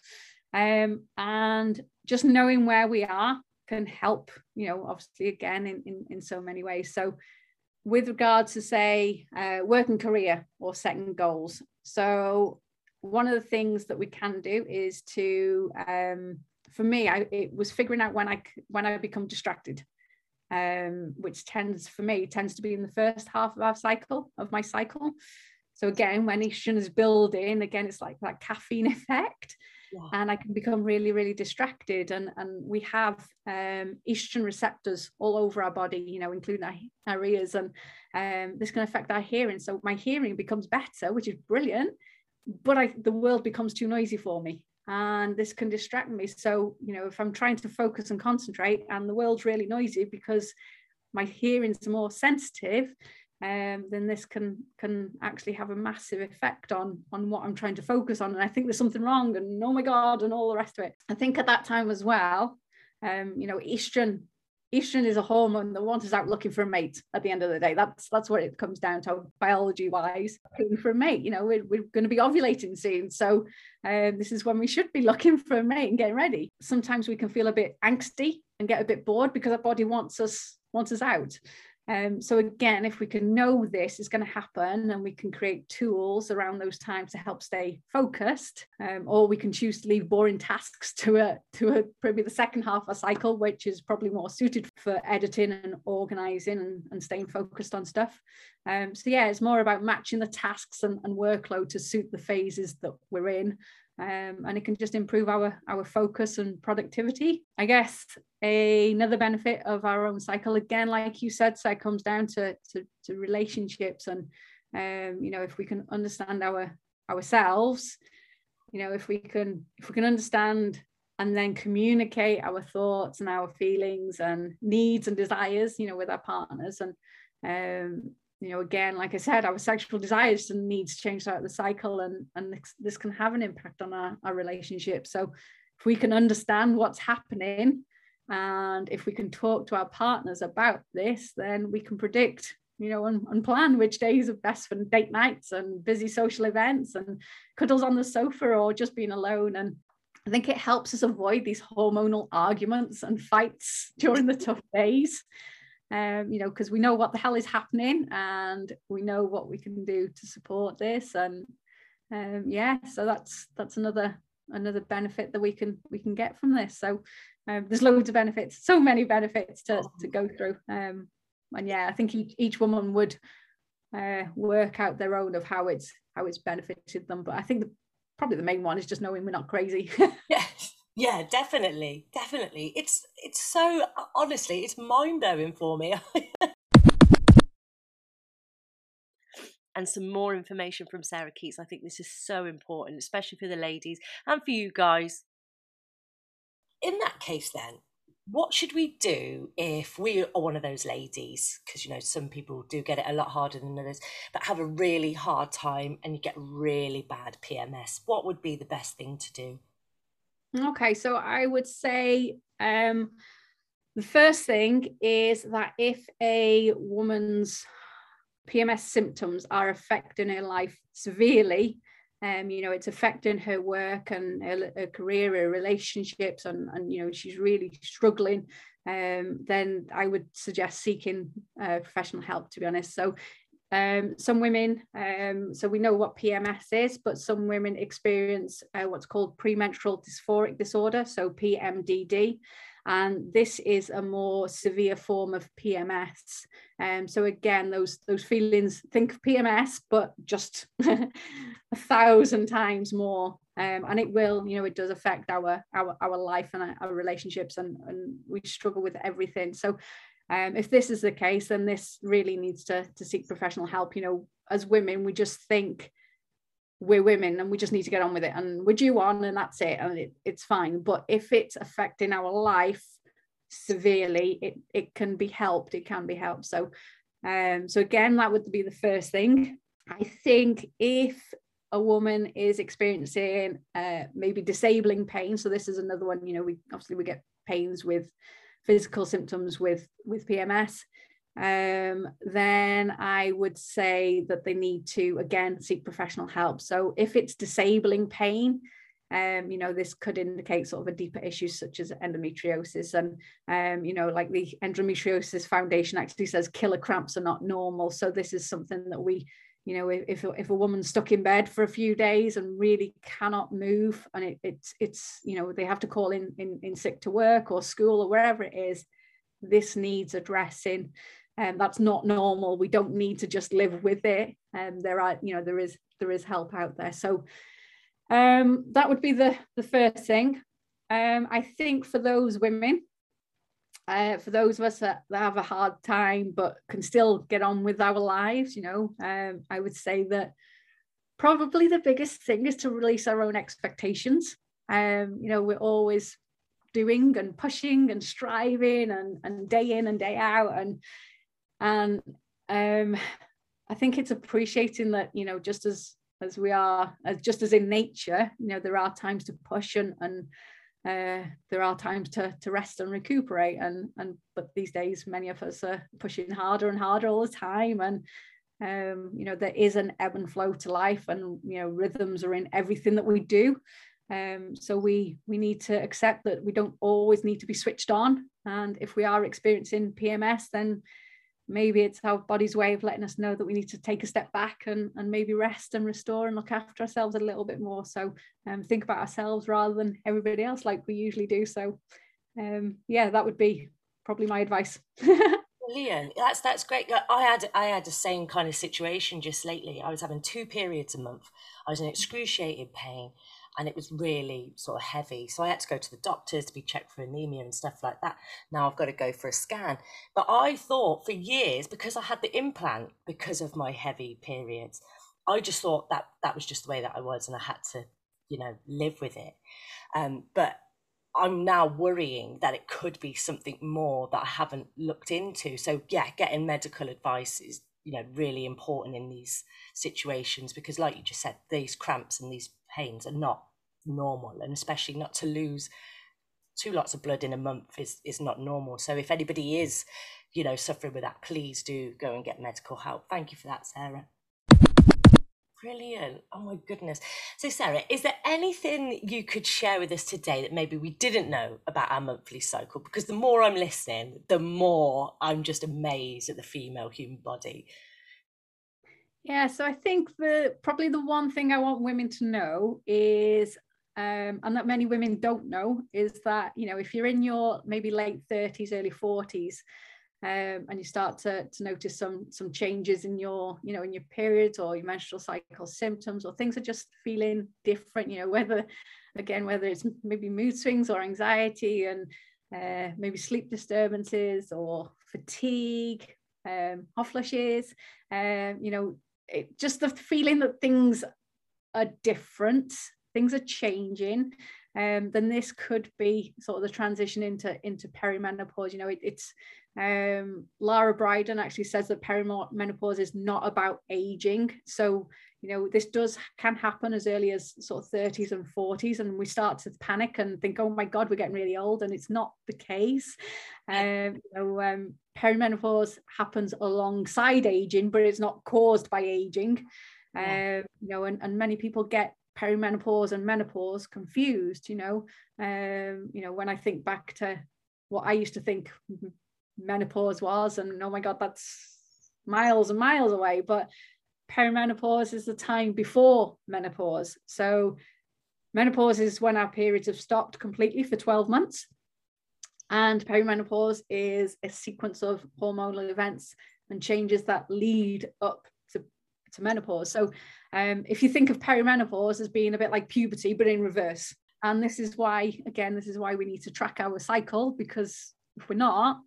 Um, and just knowing where we are can help, you know, obviously again in in, in so many ways. So with regards to say uh, work and career or setting goals so one of the things that we can do is to um, for me I, it was figuring out when i when i become distracted um, which tends for me tends to be in the first half of our cycle of my cycle so again when estrogen is building again it's like that caffeine [laughs] effect yeah. and I can become really, really distracted. And and we have um, estrogen receptors all over our body, you know, including our, our ears, and um, this can affect our hearing. So my hearing becomes better, which is brilliant, but I, the world becomes too noisy for me. And this can distract me. So, you know, if I'm trying to focus and concentrate and the world's really noisy because my hearing's more sensitive, um, then this can can actually have a massive effect on on what I'm trying to focus on. And I think there's something wrong, and oh my god, and all the rest of it. I think at that time as well, um, you know, estrogen estrogen is a hormone that wants us out looking for a mate at the end of the day. That's that's what it comes down to biology wise, looking for a mate. You know, we're, we're going to be ovulating soon. So um, this is when we should be looking for a mate and getting ready. Sometimes we can feel a bit angsty and get a bit bored because our body wants us wants us out. Um, so again, if we can know this is going to happen and we can create tools around those times to help stay focused, um, or we can choose to leave boring tasks to a to a probably the second half of a cycle, which is probably more suited for editing and organizing and, and staying focused on stuff. Um, so yeah, it's more about matching the tasks and, and workload to suit the phases that we're in um, and it can just improve our our focus and productivity. I guess a, another benefit of our own cycle again like you said so it comes down to to, to relationships and um, you know if we can understand our ourselves you know if we can if we can understand and then communicate our thoughts and our feelings and needs and desires you know with our partners and um, you know again like i said our sexual desires and needs change throughout the cycle and and this, this can have an impact on our, our relationship. So if we can understand what's happening and if we can talk to our partners about this then we can predict you know and, and plan which days are best for date nights and busy social events and cuddles on the sofa or just being alone. And I think it helps us avoid these hormonal arguments and fights [laughs] during the tough days um, you know, because we know what the hell is happening and we know what we can do to support this. And um, yeah, so that's that's another another benefit that we can we can get from this. So um, there's loads of benefits, so many benefits to, to go through. Um, and yeah, I think each, each woman would uh, work out their own of how it's how it's benefited them. But I think the, probably the main one is just knowing we're not crazy. [laughs] yes yeah, definitely, definitely. It's it's so honestly, it's mind blowing for me. [laughs] and some more information from Sarah Keats. I think this is so important, especially for the ladies and for you guys. In that case, then, what should we do if we are one of those ladies? Because, you know, some people do get it a lot harder than others, but have a really hard time and you get really bad PMS. What would be the best thing to do? Okay, so I would say um, the first thing is that if a woman's PMS symptoms are affecting her life severely, um, you know, it's affecting her work and her, her career, her relationships, and, and you know, she's really struggling, um, then I would suggest seeking uh, professional help, to be honest. So um, some women, um, so we know what PMS is, but some women experience uh, what's called premenstrual dysphoric disorder, so PMDD. And this is a more severe form of PMS. Um, so again, those those feelings, think of PMS, but just [laughs] a thousand times more. Um, and it will, you know, it does affect our our our life and our, our relationships, and and we struggle with everything. So um, if this is the case, then this really needs to, to seek professional help. You know, as women, we just think we're women and we just need to get on with it and we're due on and that's it and it, it's fine. But if it's affecting our life severely, it, it can be helped. It can be helped. So, um, so again, that would be the first thing. I think if a woman is experiencing uh, maybe disabling pain, so this is another one, you know, we obviously we get pains with physical symptoms with with PMS, um, then I would say that they need to again seek professional help. So if it's disabling pain, um, you know, this could indicate sort of a deeper issue such as endometriosis. And, um, you know, like the Endometriosis Foundation actually says killer cramps are not normal. So this is something that we you know if, if a woman's stuck in bed for a few days and really cannot move and it, it's it's you know they have to call in, in in sick to work or school or wherever it is this needs addressing. And um, that's not normal. We don't need to just live with it. And um, there are you know there is there is help out there. So um that would be the the first thing. Um i think for those women uh, for those of us that, that, have a hard time but can still get on with our lives, you know, um, I would say that probably the biggest thing is to release our own expectations. Um, you know, we're always doing and pushing and striving and, and day in and day out and and um, I think it's appreciating that you know just as as we are as just as in nature you know there are times to push and and uh, there are times to to rest and recuperate and and but these days many of us are pushing harder and harder all the time and um, you know there is an ebb and flow to life and you know rhythms are in everything that we do. Um, so we we need to accept that we don't always need to be switched on and if we are experiencing pms then maybe it's our body's way of letting us know that we need to take a step back and, and maybe rest and restore and look after ourselves a little bit more. So um, think about ourselves rather than everybody else like we usually do. So um, yeah, that would be probably my advice. [laughs] Brilliant. That's that's great. I had I had the same kind of situation just lately. I was having two periods a month. I was in excruciating pain and it was really sort of heavy. So I had to go to the doctors to be checked for anemia and stuff like that. Now I've got to go for a scan. But I thought for years, because I had the implant because of my heavy periods, I just thought that that was just the way that I was and I had to, you know, live with it. Um, but I'm now worrying that it could be something more that I haven't looked into. So yeah, getting medical advice is you know really important in these situations because like you just said these cramps and these pains are not normal and especially not to lose two lots of blood in a month is is not normal. So if anybody is you know suffering with that please do go and get medical help. Thank you for that sarah. Brilliant. Oh my goodness. So sarah is there anything you could share with us today that maybe we didn't know about our monthly cycle? Because the more i'm listening the more i'm just amazed at the female human body yeah, so I think the probably the one thing I want women to know is um, and that many women don't know is that you know if you're in your maybe late 30s early 40s um, and you start to, to notice some some changes in your you know in your periods or your menstrual cycle symptoms or things are just feeling different you know whether again whether it's maybe mood swings or anxiety and uh, maybe sleep disturbances or fatigue um, hot flushes um, you know it, just the feeling that things are different, things are changing, um, then this could be sort of the transition into into perimenopause. You know, it, it's um, Lara Briden actually says that perimenopause is not about aging. So you know this does can happen as early as sort of 30s and 40s and we start to panic and think oh my god we're getting really old and it's not the case um, know, um, perimenopause happens alongside aging, but it's not caused by aging. Yeah. Uh, you know, and, and many people get perimenopause and menopause confused. You know, um, you know, when I think back to what I used to think menopause was, and oh my god, that's miles and miles away. But perimenopause is the time before menopause. So menopause is when our periods have stopped completely for 12 months and perimenopause is a sequence of hormonal events and changes that lead up to, to menopause. So um, if you think of perimenopause as being a bit like puberty, but in reverse. And this is why, again, this is why we need to track our cycle because if we're not,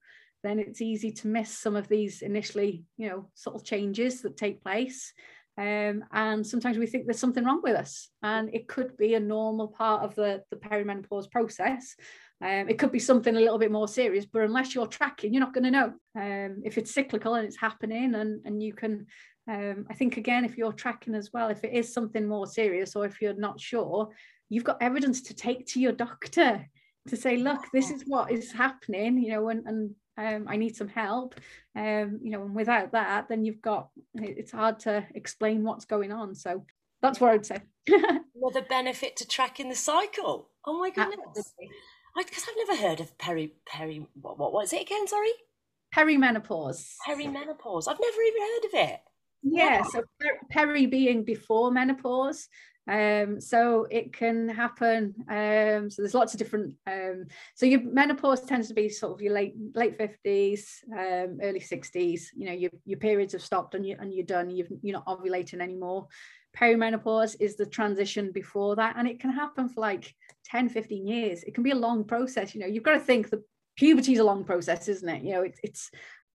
then it's easy to miss some of these initially, you know, subtle changes that take place. Um, and sometimes we think there's something wrong with us, and it could be a normal part of the, the perimenopause process. Um, it could be something a little bit more serious, but unless you're tracking, you're not going to know um, if it's cyclical and it's happening. And, and you can, um, I think, again, if you're tracking as well, if it is something more serious or if you're not sure, you've got evidence to take to your doctor to say, look, this is what is happening, you know, and, and um, I need some help. Um, you know, and without that, then you've got, it's hard to explain what's going on. So that's what I would say. [laughs] Another benefit to tracking the cycle. Oh my goodness. Absolutely because I've never heard of peri peri what what was it again? Sorry, perimenopause. Perimenopause. I've never even heard of it. Yeah, wow. so peri being before menopause. Um, so it can happen. Um, so there's lots of different. Um, so your menopause tends to be sort of your late late fifties, um, early sixties. You know, your your periods have stopped and you and you're done. You've you're not ovulating anymore perimenopause is the transition before that and it can happen for like 10 15 years it can be a long process you know you've got to think the puberty is a long process isn't it? You know it, it's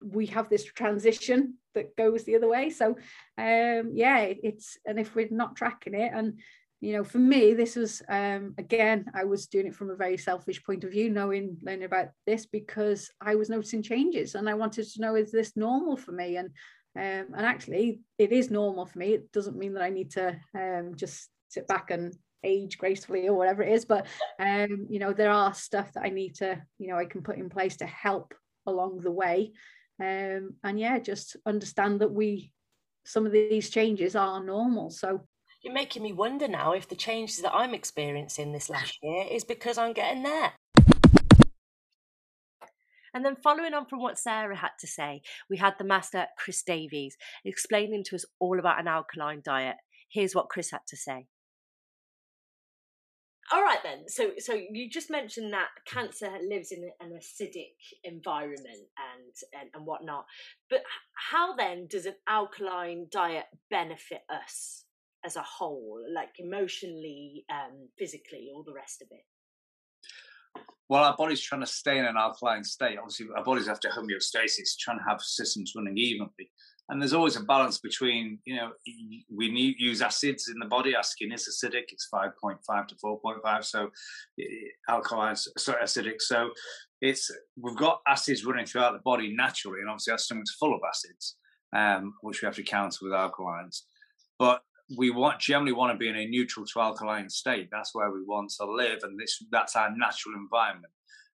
we have this transition that goes the other way. So um yeah it's and if we're not tracking it and you know for me this was um again i was doing it from a very selfish point of view knowing learning about this because i was noticing changes and i wanted to know is this normal for me? And um, and actually, it is normal for me. It doesn't mean that I need to um, just sit back and age gracefully or whatever it is but um you know there are stuff that i need to you know i can put in place to help along the way um and yeah just understand that we some of these changes are normal so you're making me wonder now if the changes that i'm experiencing this last year is because i'm getting there and then, following on from what Sarah had to say, we had the master Chris Davies explaining to us all about an alkaline diet. Here's what Chris had to say. All right then. So so you just mentioned that cancer lives in an acidic environment and, and and whatnot. But how then does an alkaline diet benefit us as a whole, like emotionally, um, physically, all the rest of it? Well, our body's trying to stay in an alkaline state. Obviously, our body's after homeostasis, trying to have systems running evenly and there's always a balance between you know we need use acids in the body. Our skin is acidic. It's 5.5 to 4.5 so alkaline so acidic. So it's we've got acids running throughout the body naturally and obviously our stomach's full of acids um, which we have to counter with alkalines. But we want generally want to be in a neutral to alkaline state. That's where we want to live and this that's our natural environment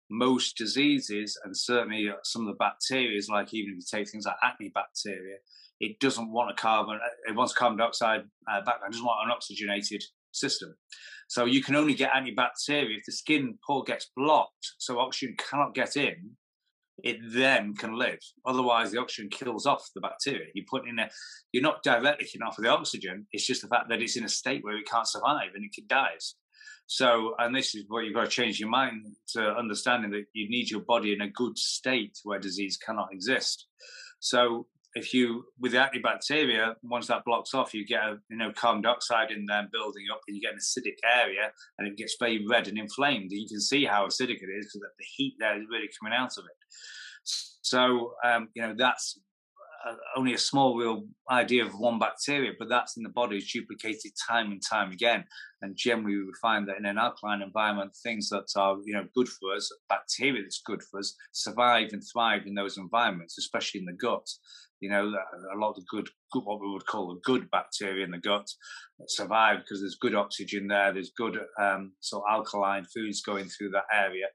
most diseases and certainly some of the bacteria, like even if you take things like acne bacteria, it doesn't want a carbon, it wants carbon dioxide uh, background, it doesn't want an oxygenated system. So you can only get acne bacteria if the skin pore gets blocked, so oxygen cannot get in. It then can live. Otherwise, the oxygen kills off the bacteria. You put in a, you're not directly killing off the oxygen. It's just the fact that it's in a state where it can't survive and it dies. So, and this is what you've got to change your mind to understanding that you need your body in a good state where disease cannot exist. So, if you with the acne bacteria, once that blocks off, you get a you know carbon dioxide in there building up, and you get an acidic area, and it gets very red and inflamed. And you can see how acidic it is because the heat there is really coming out of it. So, um, you know that's only a small real idea of one bacteria, but that's in the body is duplicated time and time again. And generally, we find that in an alkaline environment, things that are you know good for us, bacteria that's good for us, survive and thrive in those environments, especially in the gut you know, a lot of good, good, what we would call the good bacteria in the gut survive because there's good oxygen there, there's good um, so alkaline foods going through that area.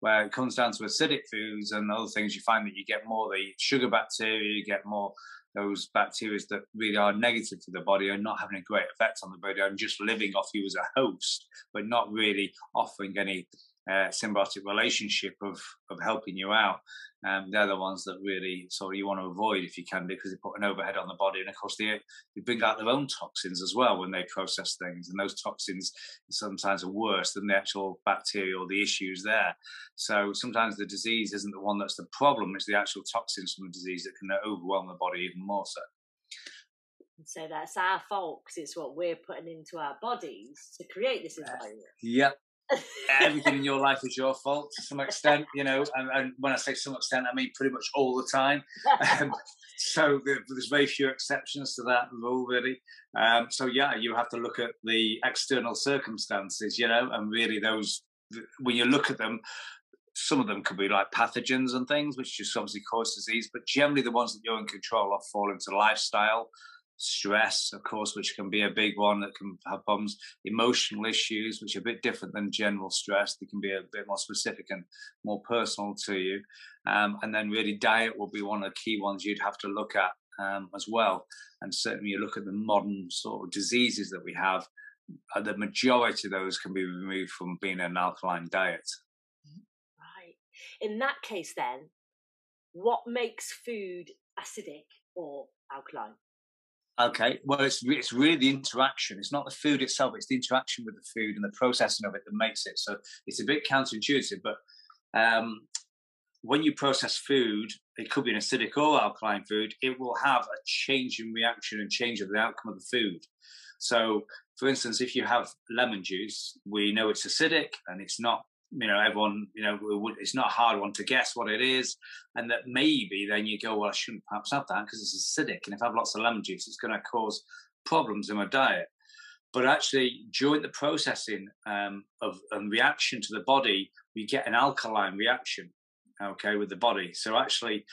Where it comes down to acidic foods and other things, you find that you get more the sugar bacteria, you get more those bacteria that really are negative to the body and not having a great effect on the body and just living off you as a host, but not really offering any uh, symbiotic relationship of of helping you out. Um, they're the ones that really sort of you want to avoid if you can because they put an overhead on the body, and of course they they bring out their own toxins as well when they process things, and those toxins sometimes are worse than the actual bacteria or the issues there. So sometimes the disease isn't the one that's the problem; it's the actual toxins from the disease that can overwhelm the body even more so. So that's our fault because it's what we're putting into our bodies to create this environment. Yep, everything in your life is your fault to some extent, you know. And, and, when I say some extent, I mean pretty much all the time. [laughs] Um, so there's very few exceptions to that rule, really. Um, so yeah, you have to look at the external circumstances, you know, and really those when you look at them. Some of them could be like pathogens and things, which just obviously cause disease, but generally the ones that you're in control of fall into lifestyle, stress, of course, which can be a big one that can have problems, emotional issues, which are a bit different than general stress. They can be a bit more specific and more personal to you. Um, and then, really, diet will be one of the key ones you'd have to look at um, as well. And certainly, you look at the modern sort of diseases that we have, uh, the majority of those can be removed from being an alkaline diet. Right. In that case, then, what makes food acidic or alkaline? Okay, well, it's it's really the interaction. It's not the food itself; it's the interaction with the food and the processing of it that makes it. So it's a bit counterintuitive, but um, when you process food, it could be an acidic or alkaline food. It will have a change in reaction and change of the outcome of the food. So, for instance, if you have lemon juice, we know it's acidic and it's not you know everyone you know it's not a hard one to guess what it is and that maybe then you go well i shouldn't perhaps have that because it's acidic and if i have lots of lemon juice it's going to cause problems in my diet. But actually during the processing um, of and reaction to the body we get an alkaline reaction okay with the body. So actually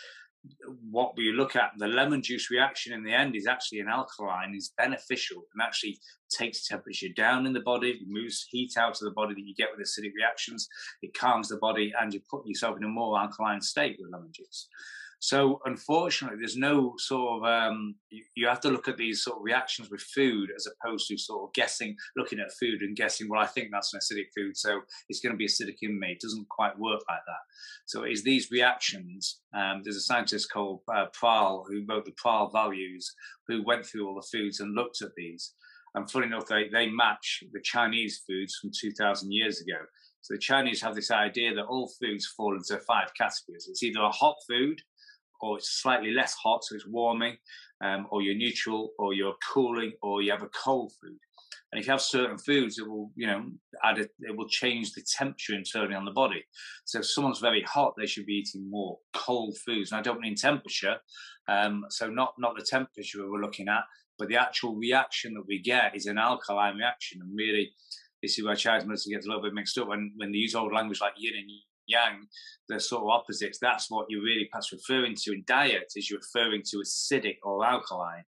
what we look at, the lemon juice reaction in the end is actually an alkaline, is beneficial and actually takes temperature down in the body, removes heat out of the body that you get with acidic reactions. It calms the body, and you put yourself in a more alkaline state with lemon juice. So unfortunately, there's no sort of um, you, you, have to look at these sort of reactions with food as opposed to sort of guessing, looking at food and guessing. Well, I think that's an acidic food, so it's going to be acidic in me. It doesn't quite work like that. So it's these reactions. Um, there's a scientist called uh, Prahl who wrote the Prahl values, who went through all the foods and looked at these. And funny enough, they they match the Chinese foods from 2,000 years ago. So the Chinese have this idea that all foods fall into five categories. It's either a hot food, or it's slightly less hot, so it's warming, um, or you're neutral, or you're cooling, or you have a cold food. And if you have certain foods, it will, you know, add a, it will change the temperature internally on the body. So if someone's very hot, they should be eating more cold foods. And I don't mean temperature, um, so not not the temperature we're looking at, but the actual reaction that we get is an alkaline reaction. And really, this is where Chinese medicine gets a little bit mixed up when when they use old language like yin and yang, they're sort of opposites. That's what you're really perhaps referring to in diet, is you're referring to acidic or alkaline.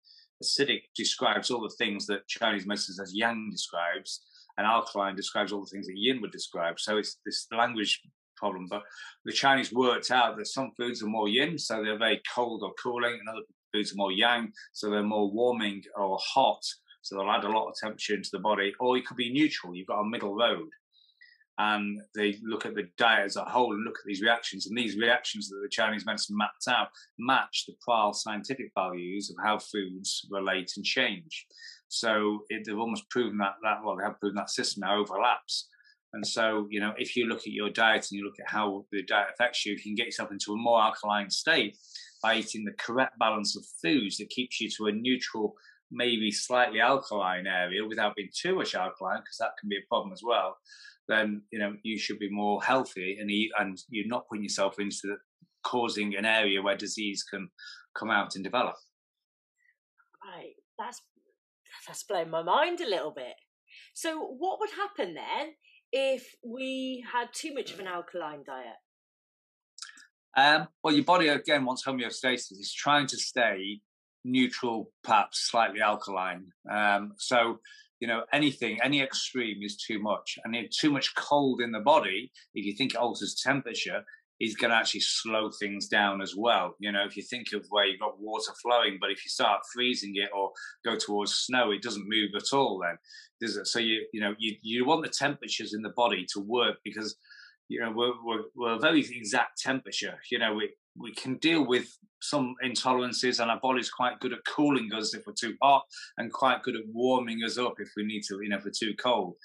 Acidic describes all the things that Chinese medicine says yang describes, and alkaline describes all the things that yin would describe. So it's this language problem. But the Chinese worked out that some foods are more yin, so they're very cold or cooling, and other foods are more yang, so they're more warming or hot. So they'll add a lot of temperature into the body, or it could be neutral. You've got a middle road and they look at the diet as a whole and look at these reactions. And these reactions that the Chinese medicine mapped out match the Prahl scientific values of how foods relate and change. So it, they've almost proven that that well, they have proven that system now overlaps. And so, you know, if you look at your diet and you look at how the diet affects you, you can get yourself into a more alkaline state by eating the correct balance of foods that keeps you to a neutral, maybe slightly alkaline area without being too much alkaline, because that can be a problem as well then you know you should be more healthy and eat, and you're not putting yourself into causing an area where disease can come out and develop. Right, that's that's blown my mind a little bit. So, what would happen then if we had too much of an alkaline diet? Um, well, your body again wants homeostasis. It's trying to stay neutral, perhaps slightly alkaline. Um, so you know anything any extreme is too much and if too much cold in the body if you think it alters temperature is going to actually slow things down as well you know if you think of where you've got water flowing but if you start freezing it or go towards snow it doesn't move at all then does it? so you you know you, you want the temperatures in the body to work because you know we're, we're, we're a very exact temperature you know we we can deal with some intolerances and our body's quite good at cooling us if we're too hot and quite good at warming us up if we need to you know if we're too cold.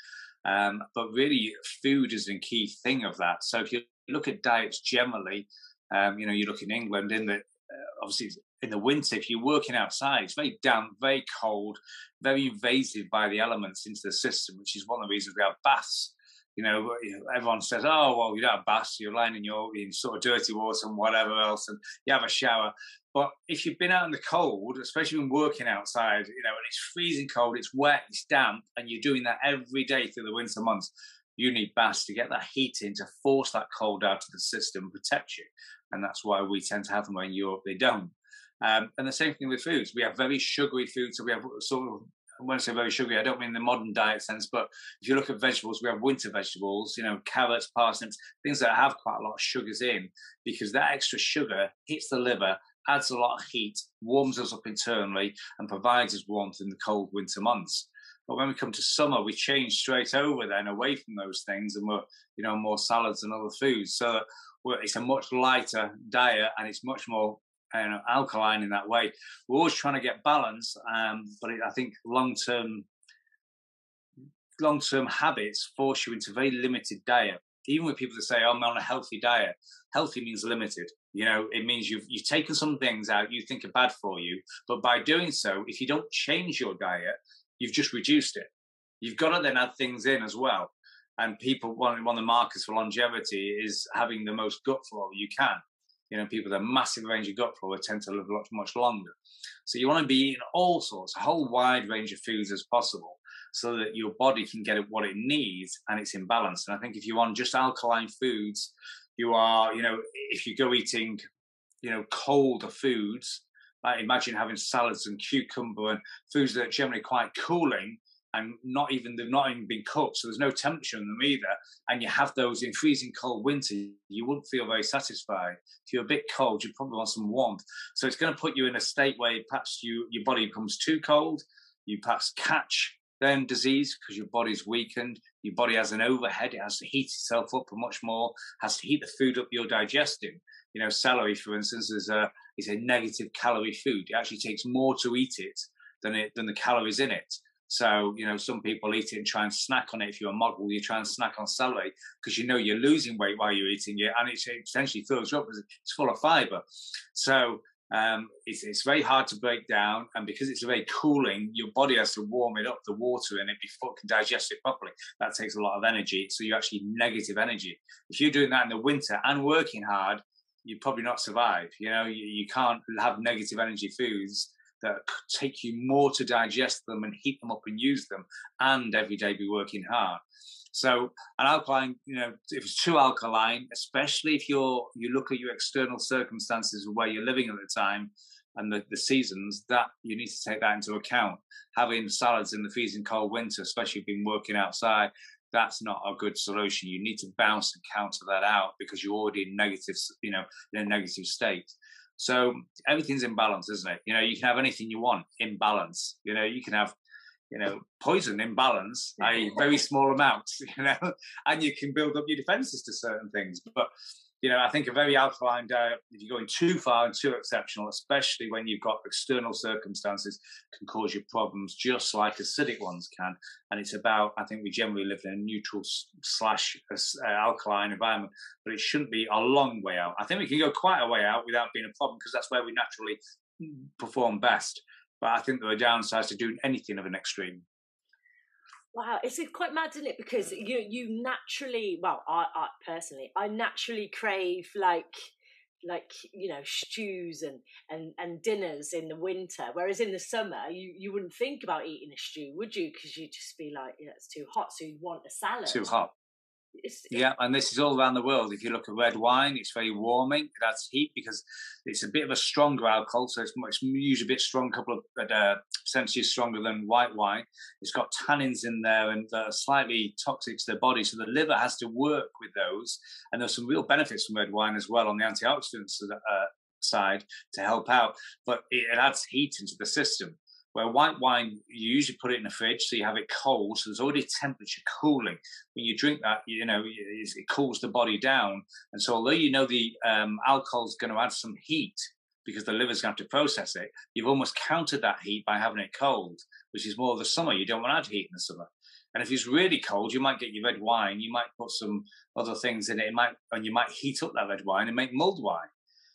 Um, but really food is a key thing of that. So if you look at diets generally um, you know you look in england in the uh, obviously in the winter if you're working outside it's very damp very cold very invasive by the elements into the system which is one of the reasons we have baths you know, everyone says, "Oh, well, you don't have baths, you're lying in your in sort of dirty water and whatever else, and you have a shower." But if you've been out in the cold, especially when working outside, you know, and it's freezing cold, it's wet, it's damp, and you're doing that every day through the winter months, you need baths to get that heat in to force that cold out of the system, and protect you, and that's why we tend to have them when Europe they don't. Um, and the same thing with foods. We have very sugary foods, so we have sort of when I say very sugary, I don't mean the modern diet sense, but if you look at vegetables, we have winter vegetables, you know, carrots, parsnips, things that have quite a lot of sugars in, because that extra sugar hits the liver, adds a lot of heat, warms us up internally, and provides us warmth in the cold winter months. But when we come to summer, we change straight over then away from those things, and we're, you know, more salads and other foods. So it's a much lighter diet, and it's much more alkaline in that way. We're always trying to get balance, um, but it, I think long term long term habits force you into very limited diet. Even with people that say, oh, "I'm on a healthy diet," healthy means limited. You know, it means you've you've taken some things out you think are bad for you, but by doing so, if you don't change your diet, you've just reduced it. You've got to then add things in as well. And people, one, one of the markers for longevity is having the most gut flora you can you know, people with a massive range of gut flora tend to live much, much longer. So you want to be eating all sorts, a whole wide range of foods as possible so that your body can get what it needs and it's in balance. And I think if you want just alkaline foods, you are, you know, if you go eating, you know, colder foods. Like imagine having salads and cucumber and foods that are generally quite cooling and not even they've not even been cooked, so there's no temperature in them either. And you have those in freezing cold winter, you wouldn't feel very satisfied. If you're a bit cold, you probably want some warmth. So it's going to put you in a state where perhaps you your body becomes too cold, you perhaps catch then disease because your body's weakened. Your body has an overhead; it has to heat itself up much more, has to heat the food up you're digesting. You know, celery, for instance, is a is a negative calorie food. It actually takes more to eat it than it than the calories in it. So, you know, some people eat it and try and snack on it. If you're a model, you try and snack on celery because you know you're losing weight while you're eating it and it essentially fills you up because it's full of fiber. So, um, it's, it's, very hard to break down. And because it's very cooling, your body has to warm it up, the water in it, before it can digest it properly. That takes a lot of energy. So, you're actually negative energy. If you're doing that in the winter and working hard, you probably not survive. You know, you, you can't have negative energy foods that take you more to digest them and heat them up and use them, and every day be working hard. So an alkaline, you know, if it's too alkaline, especially if you're you look at your external circumstances where you're living at the time and the, the seasons, that you need to take that into account. Having salads in the freezing cold winter, especially if you've been working outside, that's not a good solution. You need to bounce and counter that out because you're already in negative, you know, in a negative state. So everything's in balance, isn't it? You know, you can have anything you want in balance. You know, you can have, you know, poison in balance, a very small amounts. [laughs] You know, and you can build up your defenses to certain things. But you know, I think a very alkaline diet, if you're going too far and too exceptional, especially when you've got external circumstances, can cause you problems just like acidic ones can. And it's about, I think we generally live in a neutral slash uh, alkaline environment, but it shouldn't be a long way out. I think we can go quite a way out without being a problem because that's where we naturally perform best. But I think there are downsides to doing anything of an extreme. Wow, it's quite mad, isn't it? Because mm. you you naturally, well, I, I personally, I naturally crave like like you know stews and and and dinners in the winter whereas in the summer you you wouldn't think about eating a stew would you? Because you'd just be like yeah it's too hot so you'd want a salad. too hot yeah, and this is all around the world. If you look at red wine, it's very warming. It adds heat because it's a bit of a stronger alcohol, so it's, it's usually a bit strong, a couple of uh, percentages stronger than white wine. It's got tannins in there and uh, slightly toxic to the body, so the liver has to work with those. And there's some real benefits from red wine as well on the antioxidants uh, side to help out, but it adds heat into the system. Where white wine, you usually put it in the fridge, so you have it cold, so there's already temperature cooling. When you drink that, you know it cools the body down, and so although you know the um, alcohol is going to add some heat because the liver's going to have to process it, you've almost countered that heat by having it cold, which is more of the summer. You don't want to add heat in the summer. And if it's really cold, you might get your red wine. You might put some other things in it. It might, and you might heat up that red wine and make mulled wine.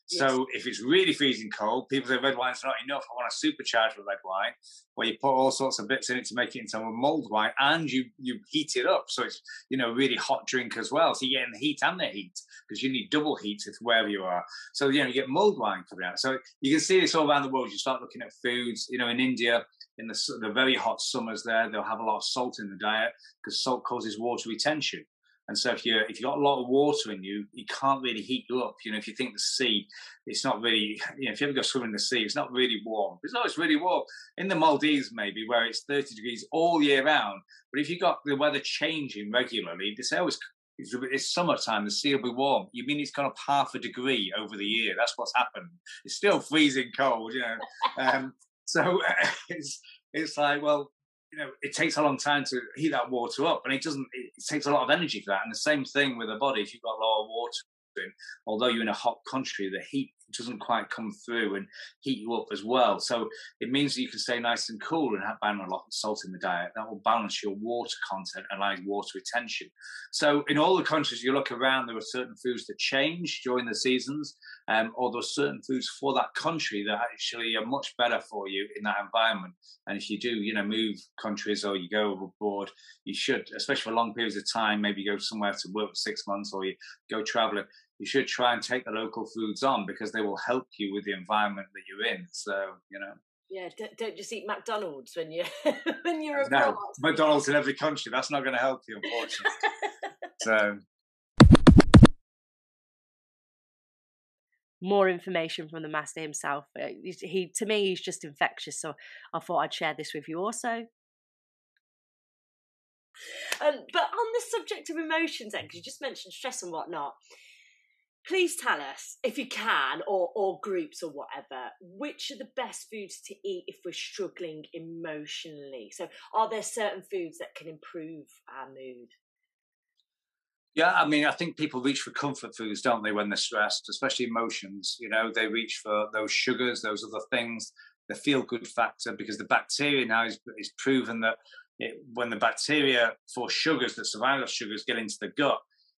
So if it's really freezing cold, people say red wine's not enough. I want to supercharge with red wine, where you put all sorts of bits in it to make it into a mulled wine, and you you heat it up, so it's you know really hot drink as well. So you're getting the heat and the heat because you need double heat if wherever you are. So you know you get mulled wine coming out. So you can see this all around the world. You start looking at foods. You know in India, in the the very hot summers there, they'll have a lot of salt in the diet because salt causes water retention. And so if you if you've got a lot of water in you, you can't really heat you up. You know, if you think the sea, it's not really. [laughs] You know, if you ever go swimming in the sea, it's not really warm. It's not. It's really warm in the Maldives, maybe where it's thirty degrees all year round. But if you got the weather changing regularly, they say, oh, it's, it's, it's summertime. The sea will be warm. You mean it's gone up half a degree over the year? That's what's happened. It's still freezing cold. You know. [laughs] Um, so [laughs] it's it's like well you know, it takes a long time to heat that water up, and it doesn't. It, takes a lot of energy for that. And the same thing with the body. If you've got a lot of water in, although you're in a hot country, the heat doesn't quite come through and heat you up as well. So it means that you can stay nice and cool and have a lot of salt in the diet. That will balance your water content and allow water retention. So in all the countries you look around, there are certain foods that change during the seasons, um, or there are certain foods for that country that actually are much better for you in that environment. And if you do, you know, move countries or you go abroad, you should, especially for long periods of time, maybe go somewhere to work for six months or you go traveling you should try and take the local foods on because they will help you with the environment that you're in. So, you know. Yeah, don't, don't just eat McDonald's when you [laughs] when you're abroad. No, McDonald's in every country. That's not going to help you, unfortunately. [laughs] so more information from the master himself. Uh, he to me he's just infectious, so I thought I'd share this with you also. Um, but on the subject of emotions, then, because you just mentioned stress and whatnot, please tell us if you can, or or groups or whatever, which are the best foods to eat if we're struggling emotionally. So, are there certain foods that can improve our mood? Yeah, I mean, I think people reach for comfort foods, don't they, when they're stressed, especially emotions. You know, they reach for those sugars, those other things, the feel good factor, because the bacteria now is, is proven that it, when the bacteria for sugars, the survival sugars, get into the gut,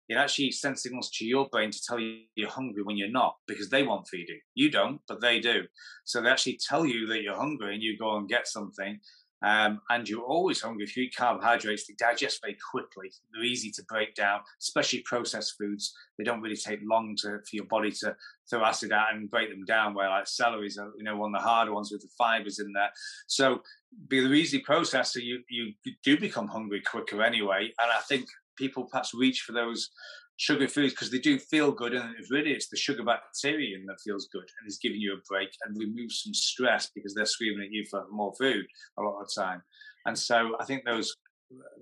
it actually sends signals to your brain to tell you you're hungry when you're not because they want feeding. You don't, but they do. So they actually tell you that you're hungry and you go and get something. Um, and you're always hungry. If you eat carbohydrates, they digest very quickly. They're easy to break down, especially processed foods. They don't really take long to, for your body to throw acid out and break them down. Where like celery's, you know, one of the harder ones with the fibers in there. So, be easy processed, so you you do become hungry quicker anyway. And I think people perhaps reach for those sugar foods because they do feel good and it's really it's the sugar bacteria that feels good and is giving you a break and removes some stress because they're screaming at you for more food a lot of the time. And so i think those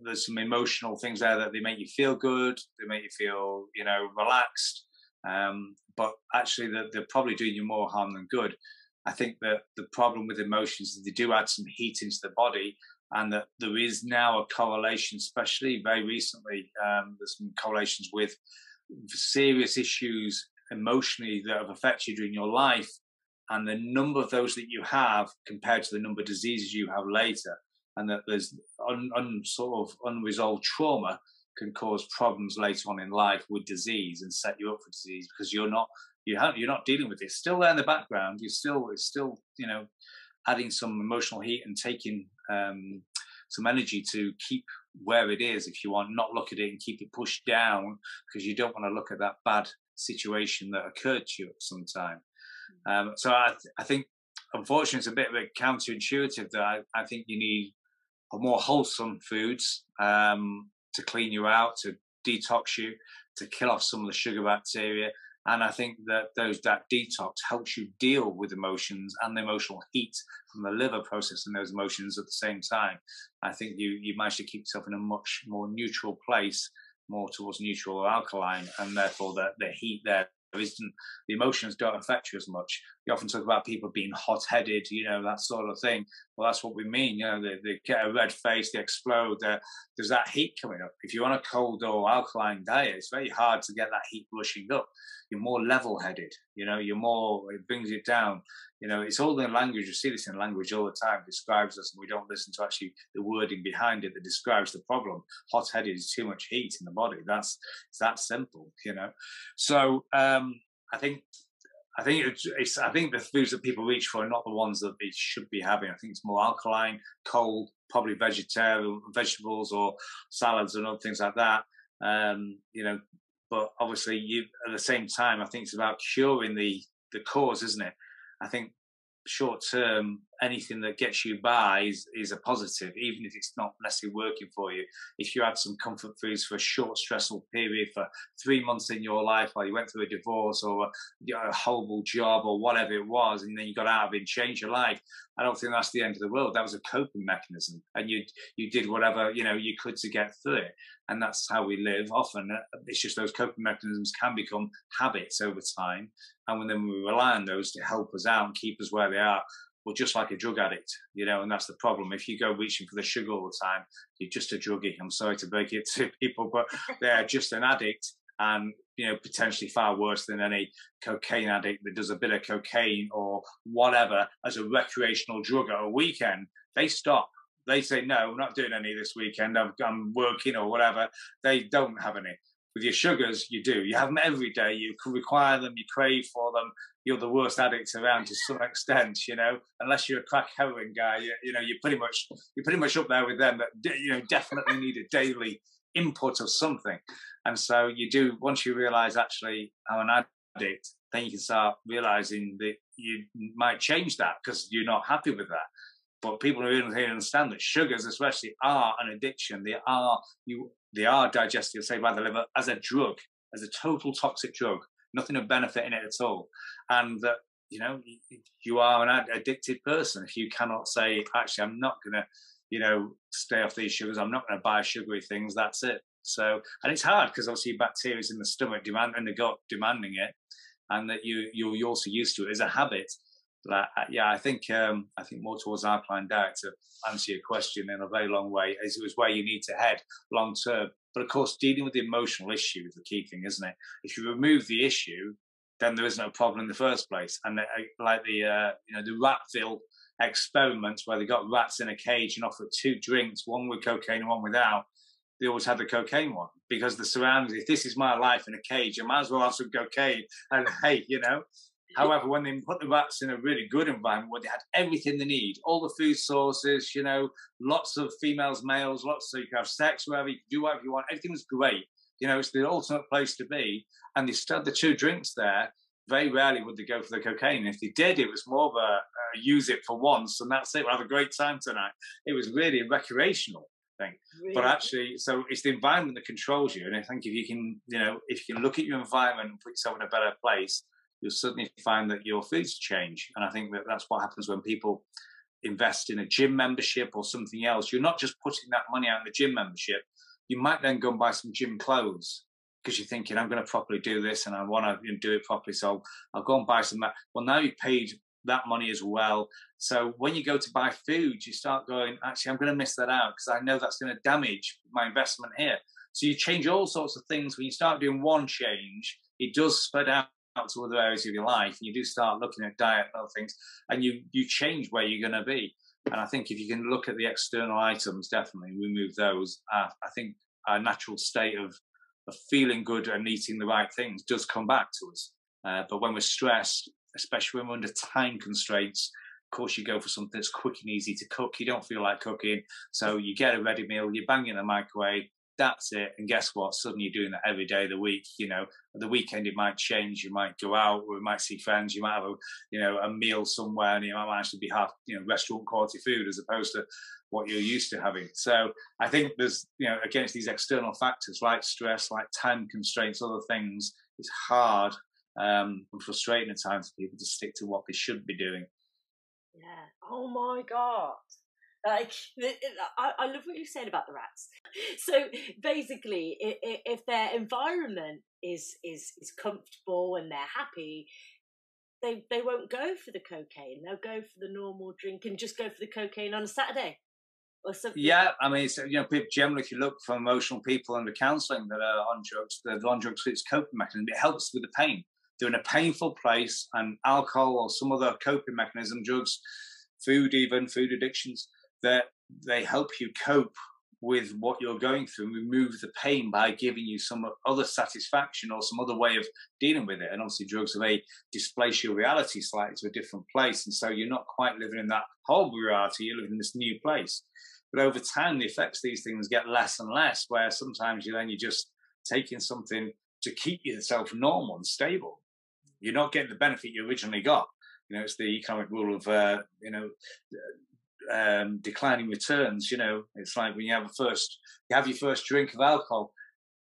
there's some emotional things there that they make you feel good they make you feel you know relaxed um, but actually they're, they're probably doing you more harm than good. I think that the problem with emotions is they do add some heat into the body and that there is now a correlation, especially very recently, um, there's some correlations with serious issues emotionally that have affected you during your life, and the number of those that you have compared to the number of diseases you have later, and that there's un, un sort of unresolved trauma can cause problems later on in life with disease and set you up for disease because you're not you have you're not dealing with it. It's still there in the background. You're still it's still you know adding some emotional heat and taking um, some energy to keep where it is if you want, not look at it and keep it pushed down because you don't want to look at that bad situation that occurred to you at some time. Mm. Um, so I, th- I think, unfortunately, it's a bit of a counterintuitive that I, I think you need more wholesome foods um, to clean you out, to detox you, to kill off some of the sugar bacteria, and I think that those that detox helps you deal with emotions and the emotional heat from the liver processing those emotions at the same time. I think you you manage to keep yourself in a much more neutral place, more towards neutral or alkaline, and therefore the, the heat there isn't the emotions don't affect you as much. We often talk about people being hot headed, you know, that sort of thing. Well, that's what we mean. You know, they, they get a red face, they explode. there's that heat coming up. If you're on a cold or alkaline diet, it's very hard to get that heat rushing up. You're more level headed, you know, you're more, it brings it down. You know, it's all in language. You see this in language all the time. It describes us, and we don't listen to actually the wording behind it that describes the problem. Hot headed is too much heat in the body. That's it's that simple, you know. So um, I think I think it's, it's, I think the foods that people reach for are not the ones that they should be having. I think it's more alkaline, cold, probably vegetarian vegetables or salads and other things like that. Um, you know, but obviously, you at the same time, I think it's about curing the the cause, isn't it? I think short term, anything that gets you by is, is a positive, even if it's not necessarily working for you. If you had some comfort foods for a short, stressful period for three months in your life while you went through a divorce or a, you know, a horrible job or whatever it was, and then you got out of it and changed your life, I don't think that's the end of the world. That was a coping mechanism, and you you did whatever you know you could to get through it, and that's how we live. Often, uh, it's just those coping mechanisms can become habits over time, and when then we rely on those to help us out and keep us where they are. Well, just like a drug addict, you know, and that's the problem. If you go reaching for the sugar all the time, you're just a druggie. I'm sorry to break it [laughs] to people, but they're just an addict and you know potentially far worse than any cocaine addict that does a bit of cocaine or whatever as a recreational drug at a weekend. They stop. They say no i'm not doing any this weekend. I'm, I'm working or whatever. They don't have any with your sugars, you do. You have them every day. You require them. You crave for them. You're the worst addict around to some extent, you know. Unless you're a crack heroin guy, you, you know, you're pretty much you're pretty much up there with them. That you know definitely need a daily input of something. And so you do once you realise actually I'm an addict, then you can start realising that you might change that because you're not happy with that. But people don't really understand that sugars, especially, are an addiction. They are you they are digested, say, by the liver as a drug, as a total toxic drug. nothing of benefit in it at all, and that you know you are an addicted person if you cannot say actually I'm not going to you know stay off these sugars. I'm not going to buy sugary things. That's it. So and it's hard because obviously bacteria is in the stomach demand and the gut demanding it, and that you you're also used to it as a habit. But uh, yeah, I think um, I think more towards alkaline diet to answer your question in a very long way is, was where you need to head long term. But of course, dealing with the emotional issue is the key thing, isn't it? If you remove the issue, then there is no problem in the first place. And uh, like the uh, you know the Ratville experiments where they got rats in a cage and offered two drinks, one with cocaine and one without. They always had the cocaine one because the surroundings. If this is my life in a cage, I might as well have some cocaine. And [laughs] hey, you know, However, when they put the rats in a really good environment where they had everything they need, all the food sources, you know, lots of females, males, lots so you can have sex wherever, you can do whatever you want, everything was great. You know, it's the ultimate place to be. And they still the two drinks there. Very rarely would they go for the cocaine. If they did, it was more of a, a use it for once and that's it. We'll have a great time tonight. It was really a recreational thing. Really? But actually, so it's the environment that controls you. And I think if you can, you know, if you can look at your environment and put yourself in a better place, you'll suddenly find that your foods change. And I think that that's what happens when people invest in a gym membership or something else. You're not just putting that money out in the gym membership. You might then go and buy some gym clothes because you're thinking, I'm going to properly do this and I want to do it properly. So I'll go and buy some. Well, now you've paid that money as well. So when you go to buy food, you start going, actually, I'm going to miss that out because I know that's going to damage my investment here. So you change all sorts of things. When you start doing one change, it does spread out out to other areas of your life and you do start looking at diet and other things and you you change where you're going to be. And i think if you can look at the external items definitely remove those uh, i think our natural state of of feeling good and eating the right things does come back to us. Uh, but when we're stressed especially when we're under time constraints of course you go for something that's quick and easy to cook. You don't feel like cooking. So you get a ready meal you bang in the microwave that's it. And guess what? Suddenly you're doing that every day of the week. You know, the weekend it might change. You might go out, you might see friends. You might have a, you know, a meal somewhere, and you might actually be half, you know, restaurant quality food as opposed to what you're used to having. So I think there's, you know, against these external factors like stress, like time constraints, other things, it's hard um, and frustrating at times for people to stick to what they should be doing. Yeah. Oh my god. Like, [laughs] I, love what you said about the rats. [laughs] So basically, if their environment is is is comfortable and they're happy, they they won't go for the cocaine. They'll go for the normal drink and just go for the cocaine on a Saturday. Or something. Yeah, I mean, you know, people generally, if you look for emotional people under counselling that are on drugs, they're on drugs it's coping mechanism. It helps with the pain. They're in a painful place, and alcohol or some other coping mechanism, drugs, food, even food addictions, that they help you cope with what you're going through and remove the pain by giving you some other satisfaction or some other way of dealing with it. And obviously, drugs may displace your reality slightly to a different place. And so you're not quite living in that horrible reality, you're living in this new place. But over time, the effects of these things get less and less, where sometimes you then you're just taking something to keep yourself normal and stable. You're not getting the benefit you originally got. You know, it's the economic rule of, uh, you know, um, declining returns. You know, it's like when you have a first, you have your first drink of alcohol,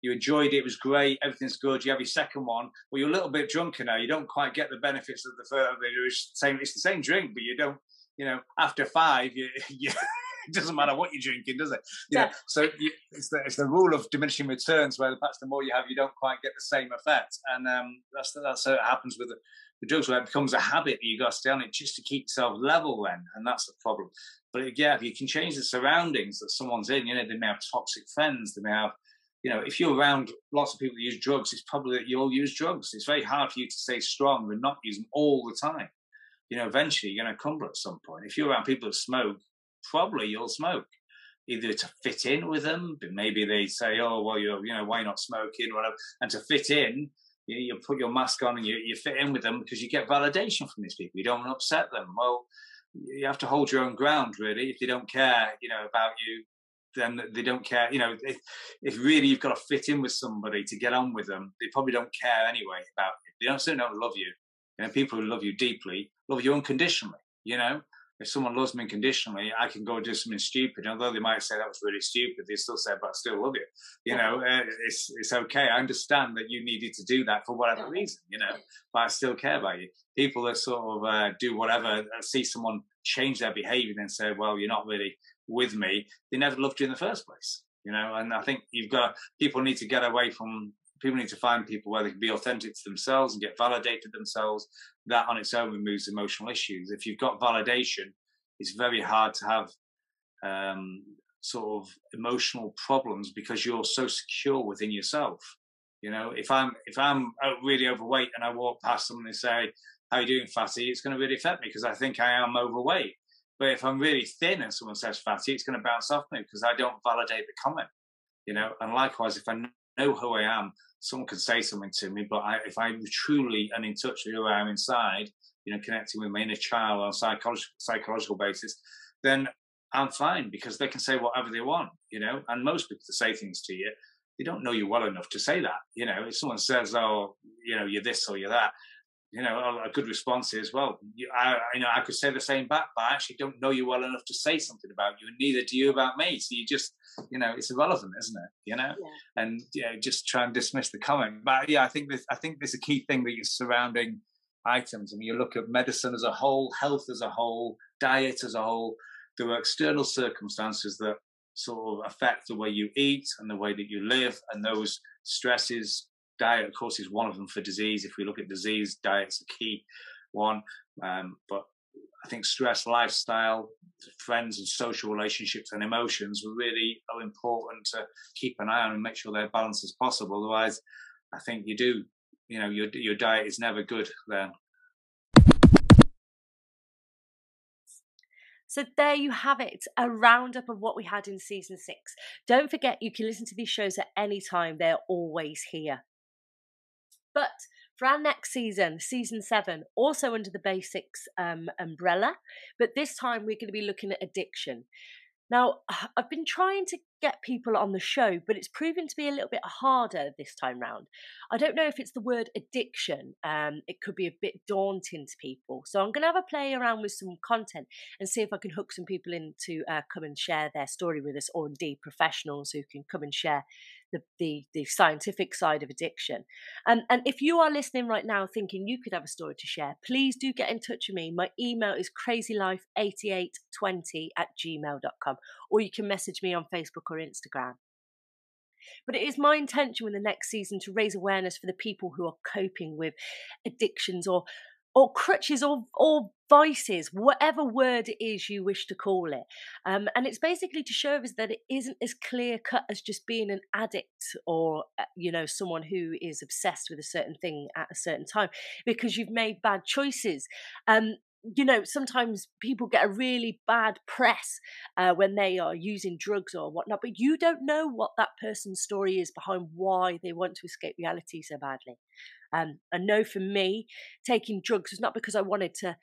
you enjoyed it, it was great, everything's good. You have your second one, well, you're a little bit drunker now. You don't quite get the benefits of the first. It's the same, it's the same drink, but you don't. You know, after five, you, [laughs] you it doesn't matter what you're drinking, does it? Yeah. So you, it's the it's the rule of diminishing returns, where perhaps the more you have, you don't quite get the same effect, and um, that's that's how it happens with the, the drugs, where it becomes a habit that you got to stay on it just to keep yourself level. Then, and that's the problem. But yeah, if you can change the surroundings that someone's in, you know, they may have toxic friends, they may have. You know, if you're around lots of people that use drugs, it's probably that you'll use drugs. It's very hard for you to stay strong and not use them all the time. You know, eventually you're going to crumble at some point. If you're around people who smoke, probably you'll smoke either to fit in with them, but maybe they say, "Oh, well, you're, you know, why not smoking?" Whatever, and to fit in, you, you put your mask on and you, you fit in with them because you get validation from these people. You don't want to upset them. Well, you have to hold your own ground, really. If they don't care, you know, about you, then they don't care. You know, if, if really you've got to fit in with somebody to get on with them, they probably don't care anyway about you. They don't certainly don't love you. You know, people who love you deeply love you unconditionally. You know, if someone loves me unconditionally, I can go do something stupid. Although they might say that was really stupid, they still say, "But I still love you." You know, uh, it's it's okay. I understand that you needed to do that for whatever reason. You know, but I still care about you. People that sort of uh, do whatever, uh, see someone change their behaviour and say, "Well, you're not really with me." They never loved you in the first place. You know, and I think you've got people need to get away from people need to find people where they can be authentic to themselves and get validated themselves. That on its own removes emotional issues. If you've got validation, it's very hard to have um, sort of emotional problems because you're so secure within yourself. You know, if I'm if I'm really overweight and I walk past someone and say, "How you doing, fatty?" It's going to really affect me because I think I am overweight. But if I'm really thin and someone says fatty, it's going to bounce off me because I don't validate the comment. You know, and likewise, if I know who I am, someone can say something to me, but I, if I'm truly and in touch with who I am inside, you know, connecting with my inner child on a psychological psychological basis, then I'm fine because they can say whatever they want, you know. And most people to say things to you, they don't know you well enough to say that. You know, if someone says, "Oh, you know, you're this or you're that," you know, a good response is, "Well, you, I, you know, I could say the same back, but I actually don't know you well enough to say something about you, and neither do you about me. So you just you know, it's irrelevant, isn't it? You know, yeah. and yeah, just try and dismiss the comment. But yeah, I think this, I think there's a key thing that you're surrounding items. I mean, you look at medicine as a whole, health as a whole, diet as a whole. There are external circumstances that sort of affect the way you eat and the way that you live, and those stresses. Diet, of course, is one of them for disease. If we look at disease, diet's a key one. Um, but I think stress, lifestyle, friends and social relationships and emotions really are important to keep an eye on and make sure they're balanced as possible. Otherwise, I think you do, you know, your your diet is never good then. So there you have it, a roundup of what we had in season six. Don't forget you can listen to these shows at any time, they're always here. But for our next season, season seven, also under the basics um, umbrella, but this time we're going to be looking at addiction. Now, [sighs] I've been trying to get people on the show, but it's proven to be a little bit harder this time round. I don't know if it's the word addiction. Um, it could be a bit daunting to people. So I'm going to have a play around with some content and see if I can hook some people in to uh, come and share their story with us, or indeed professionals who can come and share the, the, the scientific side of addiction. And, and if you are listening right now thinking you could have a story to share, please do get in touch with me. My email is crazylife8820 at gmail.com, or you can message me on Facebook or Instagram. But it is my intention with the next season to raise awareness for the people who are coping with addictions or or crutches or or vices, whatever word it is you wish to call it. Um, and it's basically to show us that it isn't as clear cut as just being an addict or uh, you know someone who is obsessed with a certain thing at a certain time because you've made bad choices. Um, you know, sometimes people get a really bad press uh, when they are using drugs or whatnot, but you don't know what that person's story is behind why they want to escape reality so badly. Um, I know for me, taking drugs was not because I wanted to,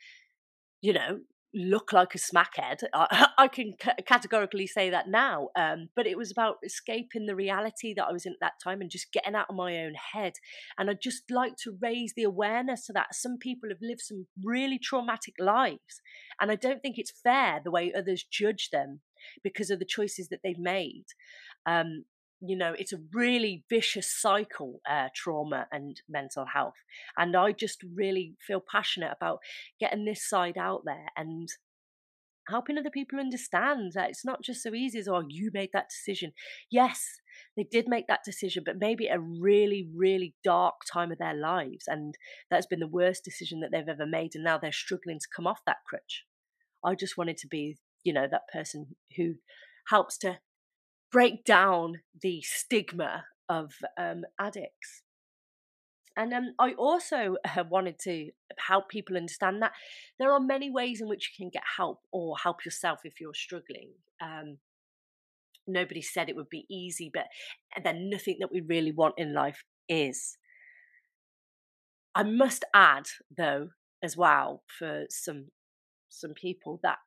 you know, look like a smackhead. I, [laughs] I can c- categorically say that now. Um, but it was about escaping the reality that I was in at that time and just getting out of my own head. And I'd just like to raise the awareness to that. Some people have lived some really traumatic lives. And I don't think it's fair the way others judge them because of the choices that they've made. Um, you know it's a really vicious cycle uh, trauma and mental health and i just really feel passionate about getting this side out there and helping other people understand that it's not just so easy as oh you made that decision. Yes they did make that decision but maybe a really really dark time of their lives and that's been the worst decision that they've ever made and now they're struggling to come off that crutch. I just wanted to be you know that person who helps to break down the stigma of um, addicts. And um, I also [laughs] uh, wanted to help people understand that there are many ways in which you can get help or help yourself if you're struggling. Um, nobody said it would be easy, but then nothing that we really want in life is. I must add, though, as well, for some some people that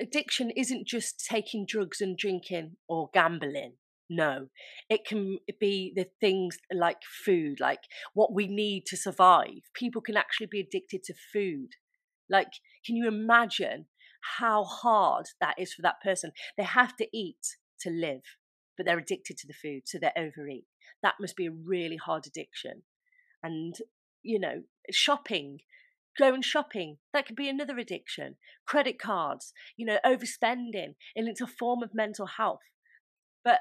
addiction isn't just taking drugs and drinking or gambling. No, it can be the things like food, like what we need to survive. People can actually be addicted to food. Like, can you imagine how hard that is for that person. They have to eat to live, but they're addicted to the food, so they overeat. That must be a really hard addiction. And, you know, shopping, going shopping, that could be another addiction. Credit cards, you know, overspending, and it's a form of mental health. But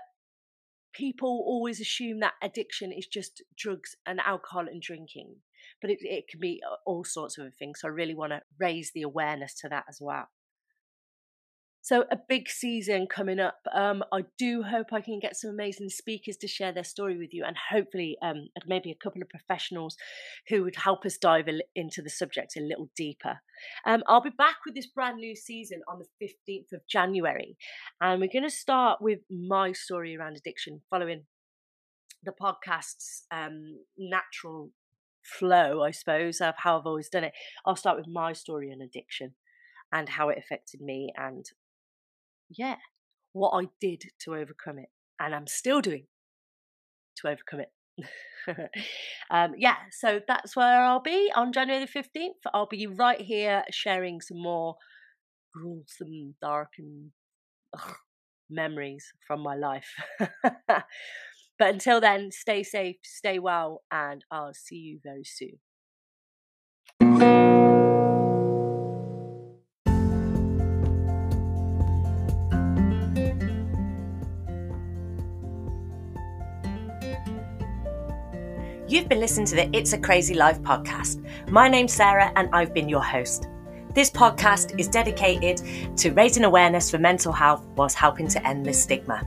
people always assume that addiction is just drugs and alcohol and drinking, but it, it can be all sorts of things. So I really want to raise the awareness to that as well. So a big season coming up. Um, I do hope I can get some amazing speakers to share their story with you, and hopefully, um, maybe a couple of professionals who would help us dive into the subject a little deeper. Um, I'll be back with this brand new season on the fifteenth of January, and we're going to start with my story around addiction, following the podcast's um, natural flow, I suppose, of how I've always done it. I'll start with my story on addiction and how it affected me and yeah, what I did to overcome it, and I'm still doing to overcome it. [laughs] um, yeah, so that's where I'll be on January the 15th. I'll be right here sharing some more gruesome, dark, and ugh, memories from my life. [laughs] but until then, stay safe, stay well, and I'll see you very soon. You've been listening to the It's a Crazy Life podcast. My name's Sarah, and I've been your host. This podcast is dedicated to raising awareness for mental health whilst helping to end the stigma.